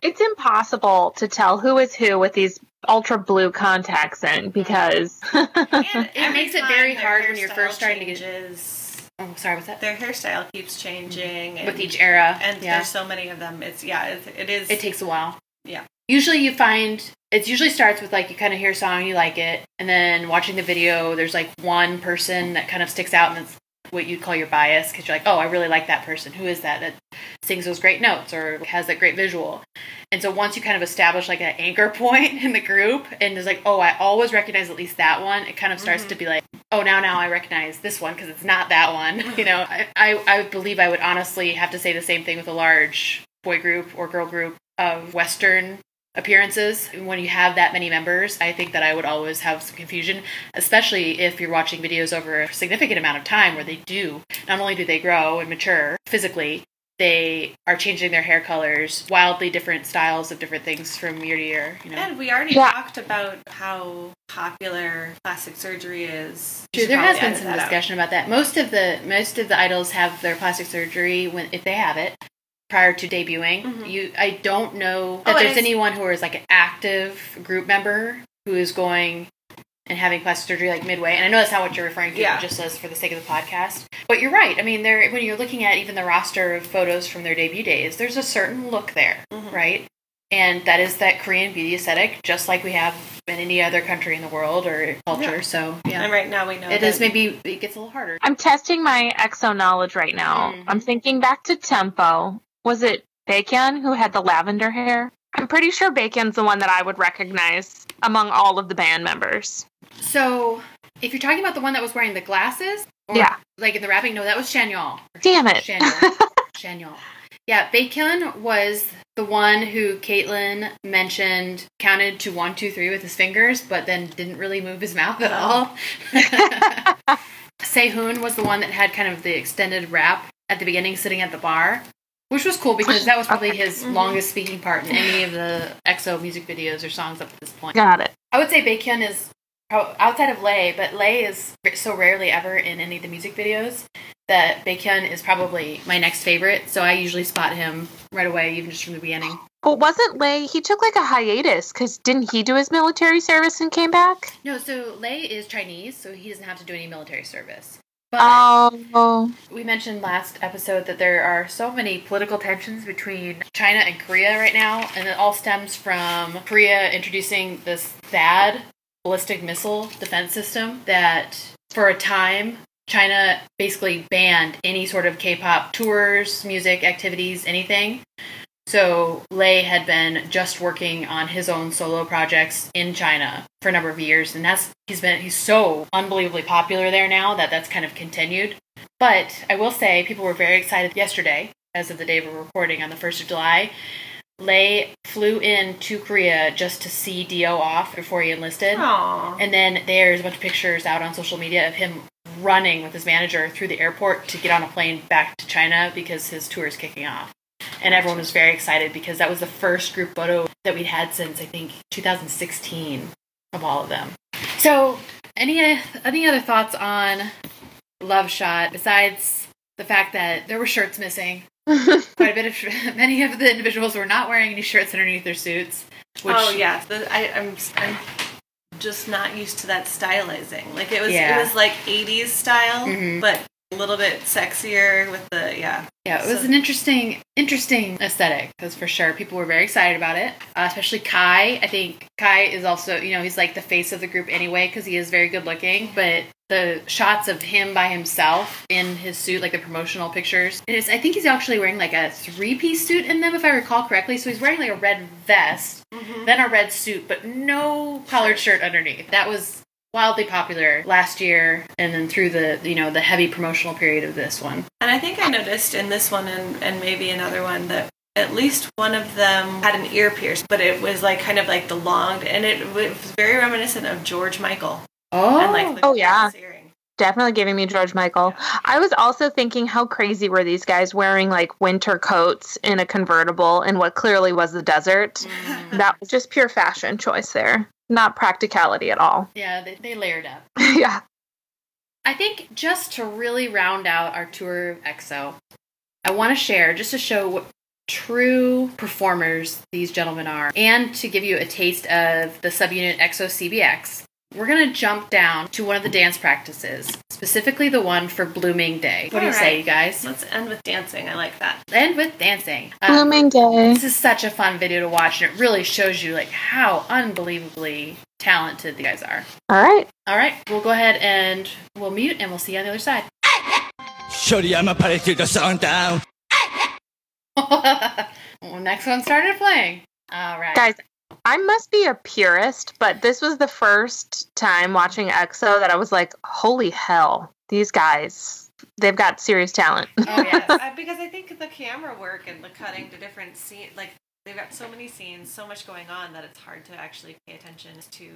It's impossible to tell who is who with these ultra blue contacts in because It makes it very hard when you're hairstyle first starting to get- changes, Oh, sorry, what's that? Their hairstyle keeps changing. Mhm. And, With each era. And yeah. there's so many of them. It's, yeah, it, it is. It takes a while. Yeah. Usually you find it usually starts with like you kind of hear a song, you like it, and then watching the video, there's like one person that kind of sticks out and it's what you'd call your bias because you're like, oh, I really like that person. Who is that that sings those great notes or has that great visual? And so once you kind of establish like an anchor point in the group and it's like, oh, I always recognize at least that one, it kind of starts to mm-hmm. be like, oh, now now I recognize this one because it's not that one. you know, I, I I believe I would honestly have to say the same thing with a large boy group or girl group of Western appearances. When you have that many members, I think that I would always have some confusion, especially if you're watching videos over a significant amount of time where they do, not only do they grow and mature physically, they are changing their hair colors, wildly different styles of different things from year to year. You know, And we already Yeah. talked about how popular plastic surgery is. We True, there has been some that out. discussion about that. Most of the most of the idols have their plastic surgery when if they have it prior to debuting. Mhm. You, I don't know Oh, that and there's it's- anyone who is like an active group member who is going and having plastic surgery like midway. And I know that's not what you're referring to, Yeah. just as for the sake of the podcast. But you're right. I mean, there when you're looking at even the roster of photos from their debut days, there's a certain look there, Mhm. right? And that is that Korean beauty aesthetic, just like we have in any other country in the world or culture. Yeah. So yeah, And right now we know it that is maybe it gets a little harder. I'm testing my EXO knowledge right now. Mhm. I'm thinking back to Tempo. Was it Bacon who had the lavender hair? I'm pretty sure Bacon's the one that I would recognize among all of the band members. So if you're talking about the one that was wearing the glasses, or Yeah. like in the wrapping, no, that was Chanyeol. Damn it. Chanyeol. Yeah, Bacon was the one who Caitlin mentioned counted to one, two, three with his fingers, but then didn't really move his mouth at all. Sehun was the one that had kind of the extended rap at the beginning, sitting at the bar, which was cool because that was probably his Mhm. longest speaking part in any of the EXO music videos or songs up to this point. Got it. I would say Baekhyun is outside of Lay, but Lay is so rarely ever in any of the music videos that Baekhyun is probably my next favorite. So I usually spot him right away, even just from the beginning. But wasn't Lay, he took like a hiatus because didn't he do his military service and came back? No, so Lay is Chinese, so he doesn't have to do any military service. But Oh. we mentioned last episode that there are so many political tensions between China and Korea right now, and it all stems from Korea introducing this THAAD ballistic missile defense system that, for a time, China basically banned any sort of K-pop tours, music, activities, anything. So Lay had been just working on his own solo projects in China for a number of years, and that's he's been he's so unbelievably popular there now that that's kind of continued. But I will say, people were very excited yesterday, as of the day we're recording on the first of July. Lay flew in to Korea just to see D.O off before he enlisted. Aww. And then there's a bunch of pictures out on social media of him running with his manager through the airport to get on a plane back to China because his tour is kicking off. And everyone was very excited because that was the first group photo that we'd had since I think 2016 of all of them. So, any any other thoughts on Love Shot besides the fact that there were shirts missing? Quite a bit of many of the individuals were not wearing any shirts underneath their suits. Which, oh yeah, the, I, I'm I'm just not used to that stylizing. Like it was Yeah. it was like 80s style, Mhm. but a little bit sexier with the yeah. Yeah, it was So- an interesting, interesting aesthetic. Because for sure. People were very excited about it, uh, especially Kai. I think Kai is also, you know, he's like the face of the group anyway because he is very good looking. But the shots of him by himself in his suit, like the promotional pictures, and it's, I think he's actually wearing like a three-piece suit in them, if I recall correctly. So he's wearing like a red vest, then a red suit, but no collared shirt underneath. That was wildly popular last year and then through the you know the heavy promotional period of this one And I think I noticed in this one and, and maybe another one that at least one of them had an ear pierce, but it was like kind of like the long, and it was very reminiscent of George Michael. oh And like Oh, yeah. earring. Definitely giving me George Michael. I was also thinking how crazy were these guys wearing like winter coats in a convertible in what clearly was the desert. Mm. That was just pure fashion choice there. Not practicality at all. Yeah, they, they layered up. yeah. I think just to really round out our tour of EXO, I want to share just to show what true performers these gentlemen are and to give you a taste of the subunit EXO CBX. We're going to jump down to one of the dance practices, specifically the one for Blooming Day. What do you All say, right. you guys? Let's end with dancing. I like that. End with dancing. Um, Blooming day. This is such a fun video to watch, and it really shows you like how unbelievably talented the guys are. All right. All right, we'll go ahead and we'll mute, and we'll see you on the other side. Shorty, I'm a party to the sun down. well, next one started playing. All right, Guys, I must be a purist, but this was the first time watching EXO that I was like, holy hell, these guys, they've got serious talent. Oh yes. Uh, because I think the camera work and the cutting to different scenes, like they've got so many scenes, so much going on that it's hard to actually pay attention to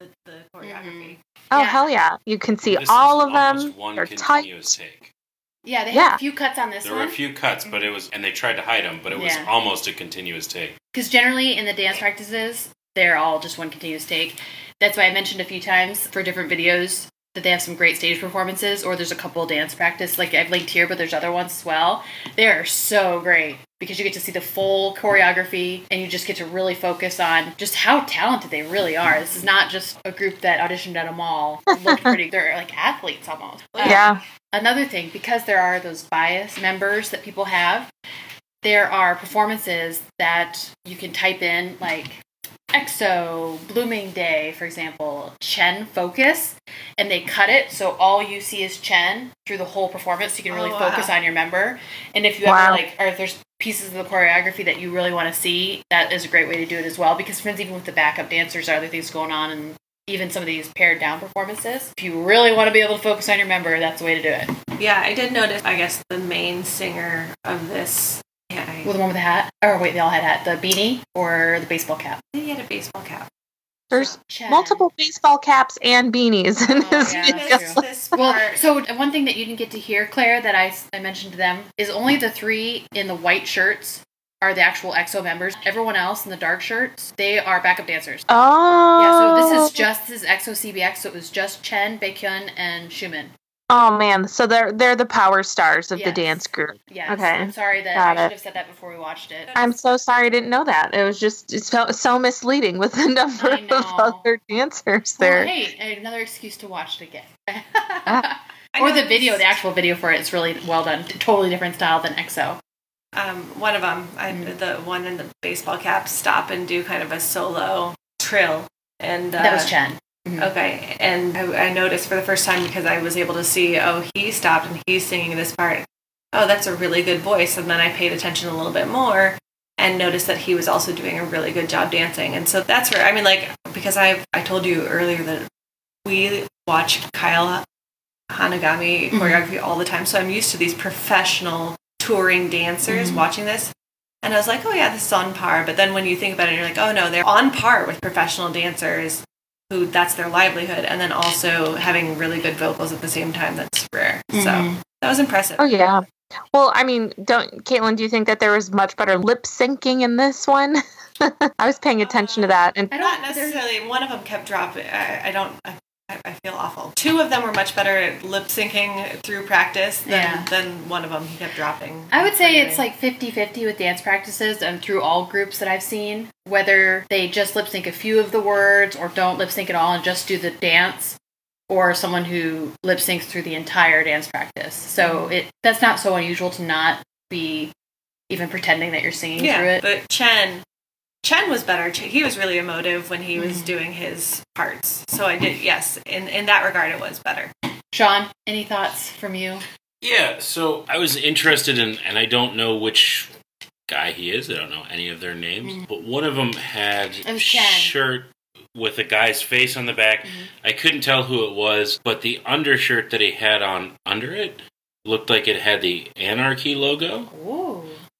the, the choreography. Mm. Oh, Yeah. hell yeah. You can see This is all of them. One They're continuous tight. take. Yeah, they had a few cuts on this There were a few cuts, but it was, and they tried to hide them, but it was Yeah. almost a continuous take. because generally in the dance practices, they're all just one continuous take. That's why I mentioned a few times for different videos that they have some great stage performances, or there's a couple dance practice like I've linked here, but there's other ones as well. They are so great. because you get to see the full choreography and you just get to really focus on just how talented they really are. This is not just a group that auditioned at a mall. Looked pretty. They're like athletes almost. Um, Yeah. Another thing, because there are those bias members that people have, there are performances that you can type in, like EXO, Blooming Day, for example, Chen Focus, and they cut it so all you see is Chen through the whole performance. So you can really Oh, wow. focus on your member. And if you Wow. ever like, or if there's pieces of the choreography that you really want to see, that is a great way to do it as well. Because sometimes even with the backup dancers, there are other things going on, and even some of these pared down performances. If you really want to be able to focus on your member, that's the way to do it. Yeah, I did notice. I guess the main singer of this. Yeah, I, Well, the one with the hat, or wait, they all had hat. The beanie or the baseball cap. he had a baseball cap. There's Chen. multiple baseball caps and beanies in Oh, this yeah, video. that's This, true. this Well, so one thing that you didn't get to hear, Claire, that I, I mentioned to them is only the three in the white shirts are the actual EXO members. Everyone else in the dark shirts, they are backup dancers. Oh. Yeah, so this is oh. just this is EXO CBX, so it was just Chen, Baekhyun, and Xiumin. Oh man, so they're they're the power stars of the dance group. Yes. Okay, I'm sorry that got I it. should have said that before we watched it. I'm so sorry I didn't know that. It was just it's so, so misleading with the number of other dancers Well, there. hey, another excuse to watch it again. I ah. or the video, the actual video for it is really well done. Totally different style than EXO. Um, one of them, I, Mm-hmm. the one in the baseball cap, stop and do kind of a solo trill, and uh, That was Chen. Okay, and I, I noticed for the first time because I was able to see, oh, he stopped and he's singing this part. Oh, that's a really good voice. And then I paid attention a little bit more and noticed that he was also doing a really good job dancing. And so that's where I mean, like, because I I told you earlier that we watch Kyle Hanagami Mhm. choreography all the time, so I'm used to these professional touring dancers Mhm. watching this. And I was like, oh yeah, this is on par. But then when you think about it, you're like, oh no, they're on par with professional dancers who that's their livelihood, and then also having really good vocals at the same time. That's rare. So Mhm. that was impressive. Oh yeah. Well, I mean, don't Caitlin, do you think that there was much better lip syncing in this one? I was paying attention to that and I Not don't necessarily. One of them kept dropping. I, I don't. I, I feel awful. Two of them were much better at lip syncing through practice than, Yeah. than one of them. He kept dropping. I would say it's like 50 50 with dance practices and through all groups that I've seen, whether they just lip sync a few of the words or don't lip sync at all and just do the dance, or someone who lip syncs through the entire dance practice. So mm-hmm. it that's not so unusual to not be even pretending that you're singing through it. But Chen, Chen was better. He was really emotive when he was Mhm. doing his parts. So I did. Yes, in in that regard, it was better. Sean, any thoughts from you? Yeah, so I was interested in, and I don't know which guy he is. I don't know any of their names, Mm. but one of them had a shirt with a guy's face on the back. Mhm. I couldn't tell who it was, but the undershirt that he had on under it looked like it had the Anarchy logo. Ooh.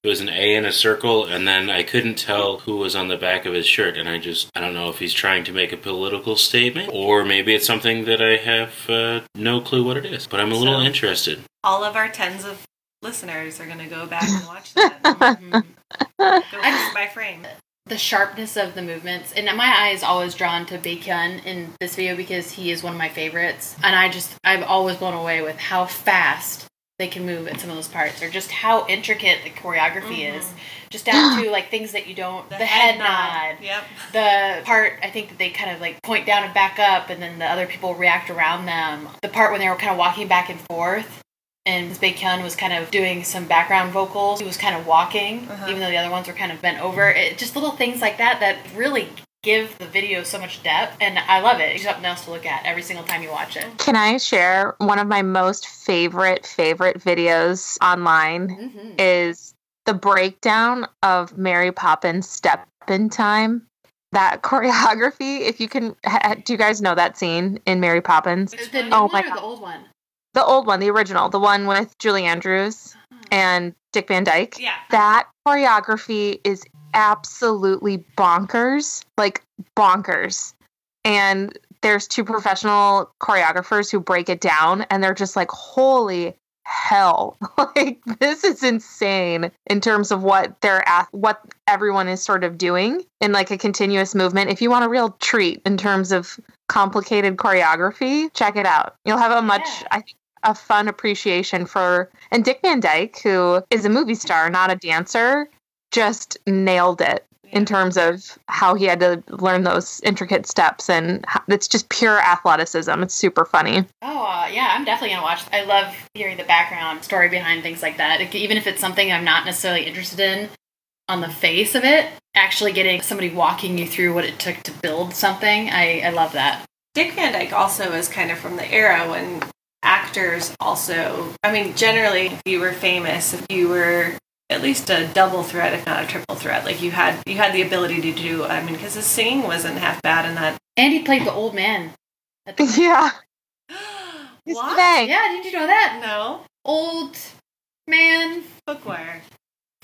It was an A in a circle, and then I couldn't tell who was on the back of his shirt. And I just, I don't know if he's trying to make a political statement, or maybe it's something that I have uh, no clue what it is. But I'm a little So- interested. All of our tens of listeners are going to go back and watch that. Mhm. go frame by frame. the sharpness of the movements and my eye is always drawn to Baekhyun in this video because he is one of my favorites and I just I've always blown away with how fast they can move in some of those parts or just how intricate the choreography Mhm. is just down to like things that you don't the, head, nod, Yep. the part I think that they kind of like point down and back up and then the other people react around them the part when they were kind of walking back and forth and Ms. Baekhyun was kind of doing some background vocals. He was kind of walking, Uh-huh. even though the other ones were kind of bent over. It, just little things like that that really give the video so much depth, and I love it. It's something else to look at every single time you watch it. Can I share one of my most favorite favorite videos online Mm-hmm. is the breakdown of Mary Poppins step in time. That choreography, if you can, ha- do you guys know that scene in Mary Poppins? The new Oh one my or God. the old one? The old one, the original, the one with Julie Andrews and Dick Van Dyke. Yeah. That choreography is absolutely bonkers, like bonkers. And there's two professional choreographers who break it down, and they're just like, holy hell like this is insane in terms of what they're at what everyone is sort of doing in like a continuous movement if you want a real treat in terms of complicated choreography check it out you'll have a much Yeah. i a fun appreciation for and Dick Van Dyke, who is a movie star, not a dancer, just nailed it in terms of how he had to learn those intricate steps and h- it's just pure athleticism. It's super funny. Oh, uh, yeah, I'm definitely going to watch. I love hearing the background story behind things like that. It- even if it's something I'm not necessarily interested in on the face of it, actually getting somebody walking you through what it took to build something, I, I love that. Dick Van Dyke also is kind of from the era when actors also, I mean, generally, if you were famous, if you were at least a double threat, if not a triple threat, like you had you had the ability to do. I mean, because his singing wasn't half bad in that. And he played the old man. at the- yeah. He's what? today. yeah, didn't you know that? No, Old man, Bookwire,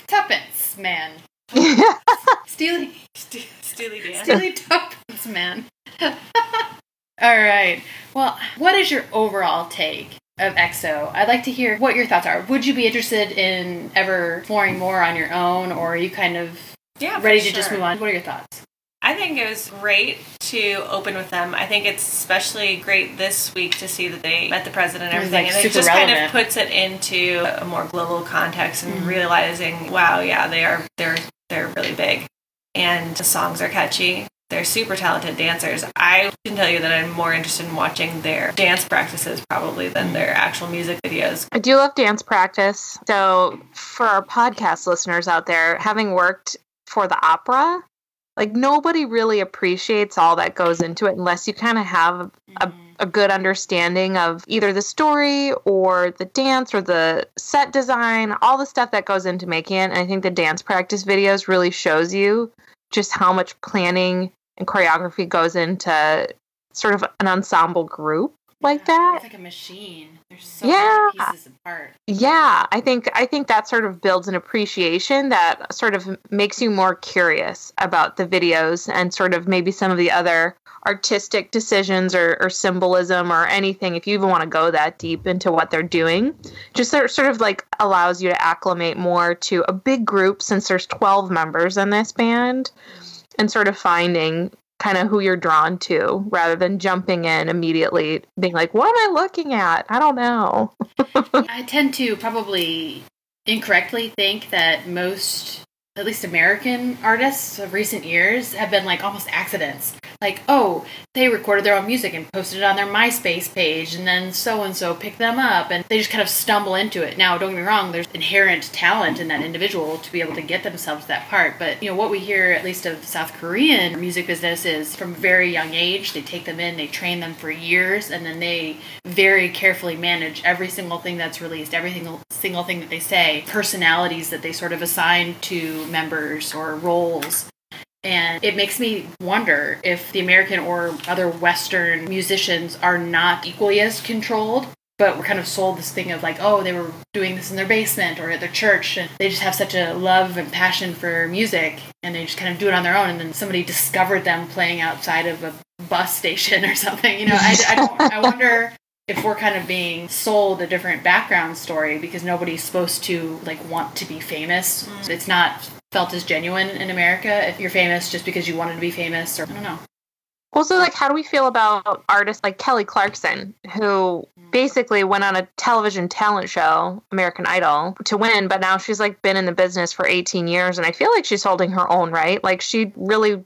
tuppence man. Steely, Ste- Steely Dan. Steely tuppence man. All right. Well, what is your overall take of EXO? I'd like to hear what your thoughts are. Would you be interested in ever exploring more on your own, or are you kind of Yeah, ready to just move on? What are your thoughts? I think it was great to open with them. I think it's especially great this week to see that they met the president and everything, like, and it just kind of puts it into a more global context and Mhm. realizing, wow, yeah, they are they're they're really big, and the songs are catchy. They're super talented dancers. I can tell you that I'm more interested in watching their dance practices probably than their actual music videos. I do love dance practice. So, for our podcast listeners out there, having worked for the opera, like nobody really appreciates all that goes into it unless you kind of have a, mm-hmm. a good understanding of either the story or the dance or the set design, all the stuff that goes into making it. And I think the dance practice videos really shows you just how much planning and choreography goes into sort of an ensemble group like that. It's like a machine. There's so Yeah. many pieces apart. Yeah, I think I think that sort of builds an appreciation that sort of makes you more curious about the videos and sort of maybe some of the other artistic decisions or, or symbolism or anything if you even want to go that deep into what they're doing just sort sort of like allows you to acclimate more to a big group since there's 12 members in this band and sort of finding kind of who you're drawn to rather than jumping in immediately being like what am i looking at? I don't know. I tend to probably incorrectly think that most, at least American artists of recent years, have been like almost accidents. Like, oh, they recorded their own music and posted it on their MySpace page, and then so and so picked them up, and they just kind of stumble into it. Now, don't get me wrong, there's inherent talent in that individual to be able to get themselves that part, but you know, what we hear, at least of South Korean music business, is from very young age, they take them in, they train them for years, and then they very carefully manage every single thing that's released, every single, single thing that they say, personalities that they sort of assign to members or roles. And it makes me wonder if the American or other Western musicians are not equally as controlled, but we're kind of sold this thing of like, oh, they were doing this in their basement or at their church, and they just have such a love and passion for music, and they just kind of do it on their own. And then somebody discovered them playing outside of a bus station or something. You know, I, I don't. I wonder if we're kind of being sold a different background story because nobody's supposed to like want to be famous. Mm. It's not felt as genuine in America if you're famous just because you wanted to be famous or I don't know. Also, like, how do we feel about artists like Kelly Clarkson, who mm. basically went on a television talent show, American Idol, to win, but now she's like been in the business for 18 years, and I feel like she's holding her own, right? Like, she really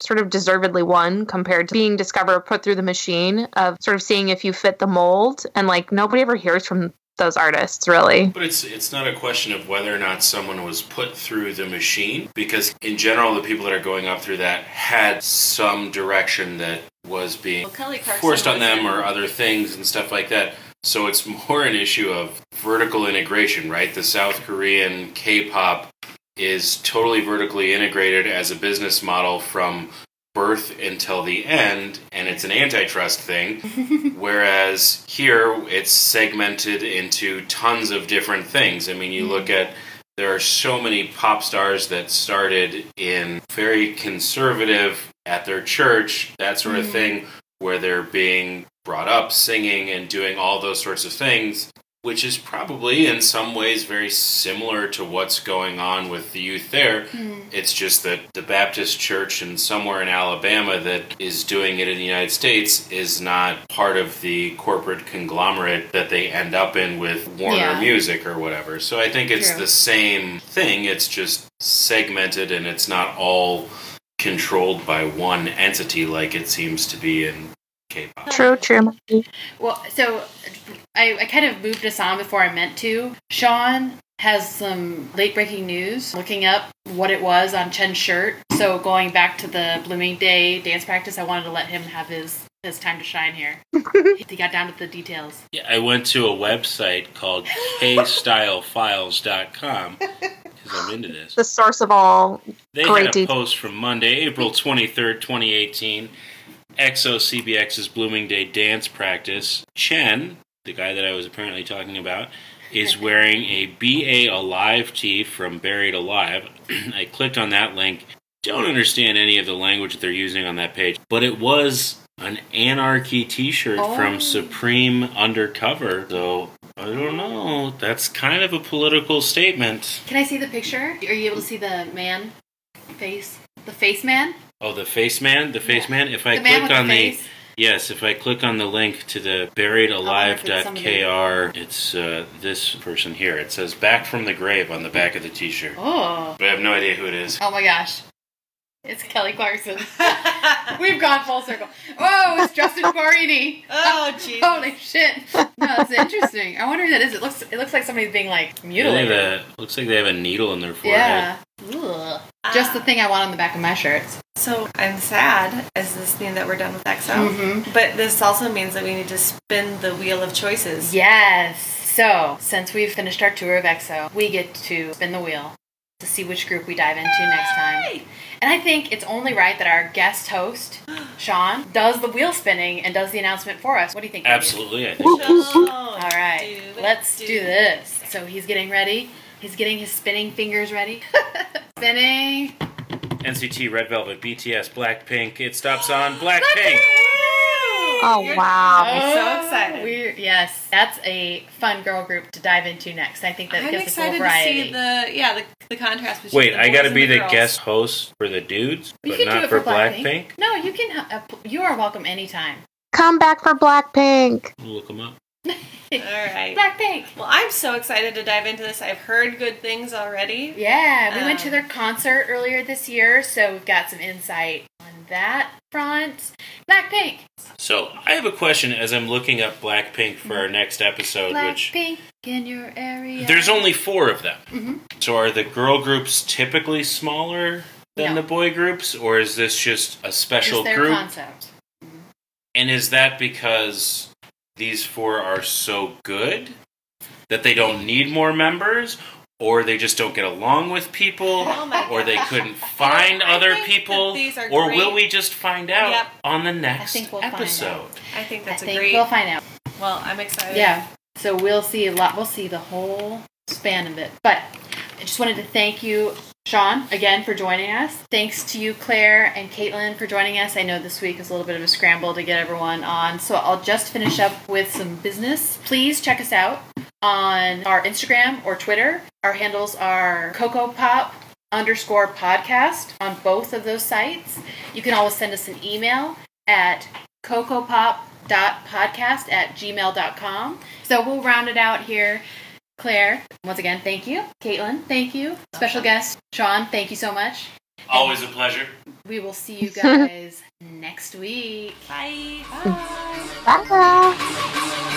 sort of deservedly won compared to being discovered, put through the machine of sort of seeing if you fit the mold, and like, nobody ever hears from those artists, really. But it's it's not a question of whether or not someone was put through the machine because in general the people that are going up through that had some direction that was being Well, forced on them or other things and stuff like that. So it's more an issue of vertical integration, right? The South Korean K-pop is totally vertically integrated as a business model from birth until the end and it's an antitrust thing. Whereas here it's segmented into tons of different things. I mean you mm-hmm. look at there are so many pop stars that started in very conservative at their church that sort of mm-hmm. thing where they're being brought up singing and doing all those sorts of things which is probably in some ways very similar to what's going on with the youth there. Hmm. It's just that the Baptist church in somewhere in Alabama that is doing it in the United States is not part of the corporate conglomerate that they end up in with Warner Yeah. Music or whatever. So I think it's True. the same thing. It's just segmented and it's not all controlled by one entity like it seems to be in K-pop. True, true. Well, so I, I kind of moved us on before I meant to. Sean has some late breaking news looking up what it was on Chen's shirt. So going back to the Blooming Day dance practice, I wanted to let him have his his time to shine here. he got down to the details. Yeah, I went to a website called kstylefiles.com because I'm into this. The source of all. They Great had a detail. post from Monday, April 23rd, 2018. EXO CBX's Blooming Day dance practice. Chen, the guy that I was apparently talking about, is wearing a BA Alive tee from Buried Alive. I clicked on that link. Don't understand any of the language that they're using on that page, but it was an Anarchy t shirt Oh. from Supreme Undercover. So, I don't know. That's kind of a political statement. Can I see the picture? Are you able to see the man face? The face man? Oh, the face man, the face Yeah. man. If I the click on the the face? Yes, if I click on the link to the buriedalive.kr, it's uh, this person here. It says "Back from the Grave" on the back of the T-shirt. Oh. But I have no idea who it is. Oh my gosh. It's Kelly Clarkson. We've gone full circle. Oh, it's Justin Guarini. oh, jeez. Holy shit! No, that's interesting. I wonder who that is. It looks it looks like somebody's being like mutilated. a, looks like they have a needle in their forehead. Yeah. Ugh. Just the thing I want on the back of my shirts. So I'm sad as this means that we're done with EXO. Mhm. But this also means that we need to spin the wheel of choices. Yes. So since we've finished our tour of EXO, we get to spin the wheel to see which group we dive into next time. And I think it's only right that our guest host, Sean, does the wheel spinning and does the announcement for us. What do you think? Absolutely, I think. All right, Do let's do do this. So he's getting ready. He's getting his spinning fingers ready. spinning. NCT, Red Velvet, BTS, Blackpink. It stops on Blackpink. Oh, wow. I'm so excited. We're, yes, that's a fun girl group to dive into next. I think that I'm gives us a little excited to see the yeah the, the contrast between Wait, the I got to be the girls. guest host for the dudes, you but not for for Blackpink. Blackpink. No, you can. Uh, you are welcome anytime. Come back for Blackpink. We'll look them up. All right. Blackpink. Well, I'm so excited to dive into this. I've heard good things already. Yeah, we went to Um, their concert earlier this year, so we've got some insight on that front. Blackpink. So I have a question as I'm looking up Blackpink for our next episode, which Blackpink in your area. there's only four of them. Mhm. So are the girl groups typically smaller than No. the boy groups, or is this just a special Just their group? concept. And is that because these four are so good that they don't need more members, or they just don't get along with people, Oh or they couldn't find I other people, or great. will we just find out Yep. on the next think we'll find out. episode? I think I that's a think great. we'll find out. well, I'm excited. Yeah. So we'll see a lot. We'll see the whole span of it. But I just wanted to thank you, Sean, again for joining us. Thanks to you, Claire and Caitlin, for joining us. I know this week is a little bit of a scramble to get everyone on, so I'll just finish up with some business. Please check us out on our Instagram or Twitter. Our handles are Cocoa Pop underscore podcast on both of those sites. You can always send us an email at cocopop.podcast at gmail.com. So we'll round it out here. Claire, once again, thank you. Caitlin, thank you. Special guest, Sean, thank you so much. Always a pleasure. We will see you guys next week. Bye. Bye. Bye.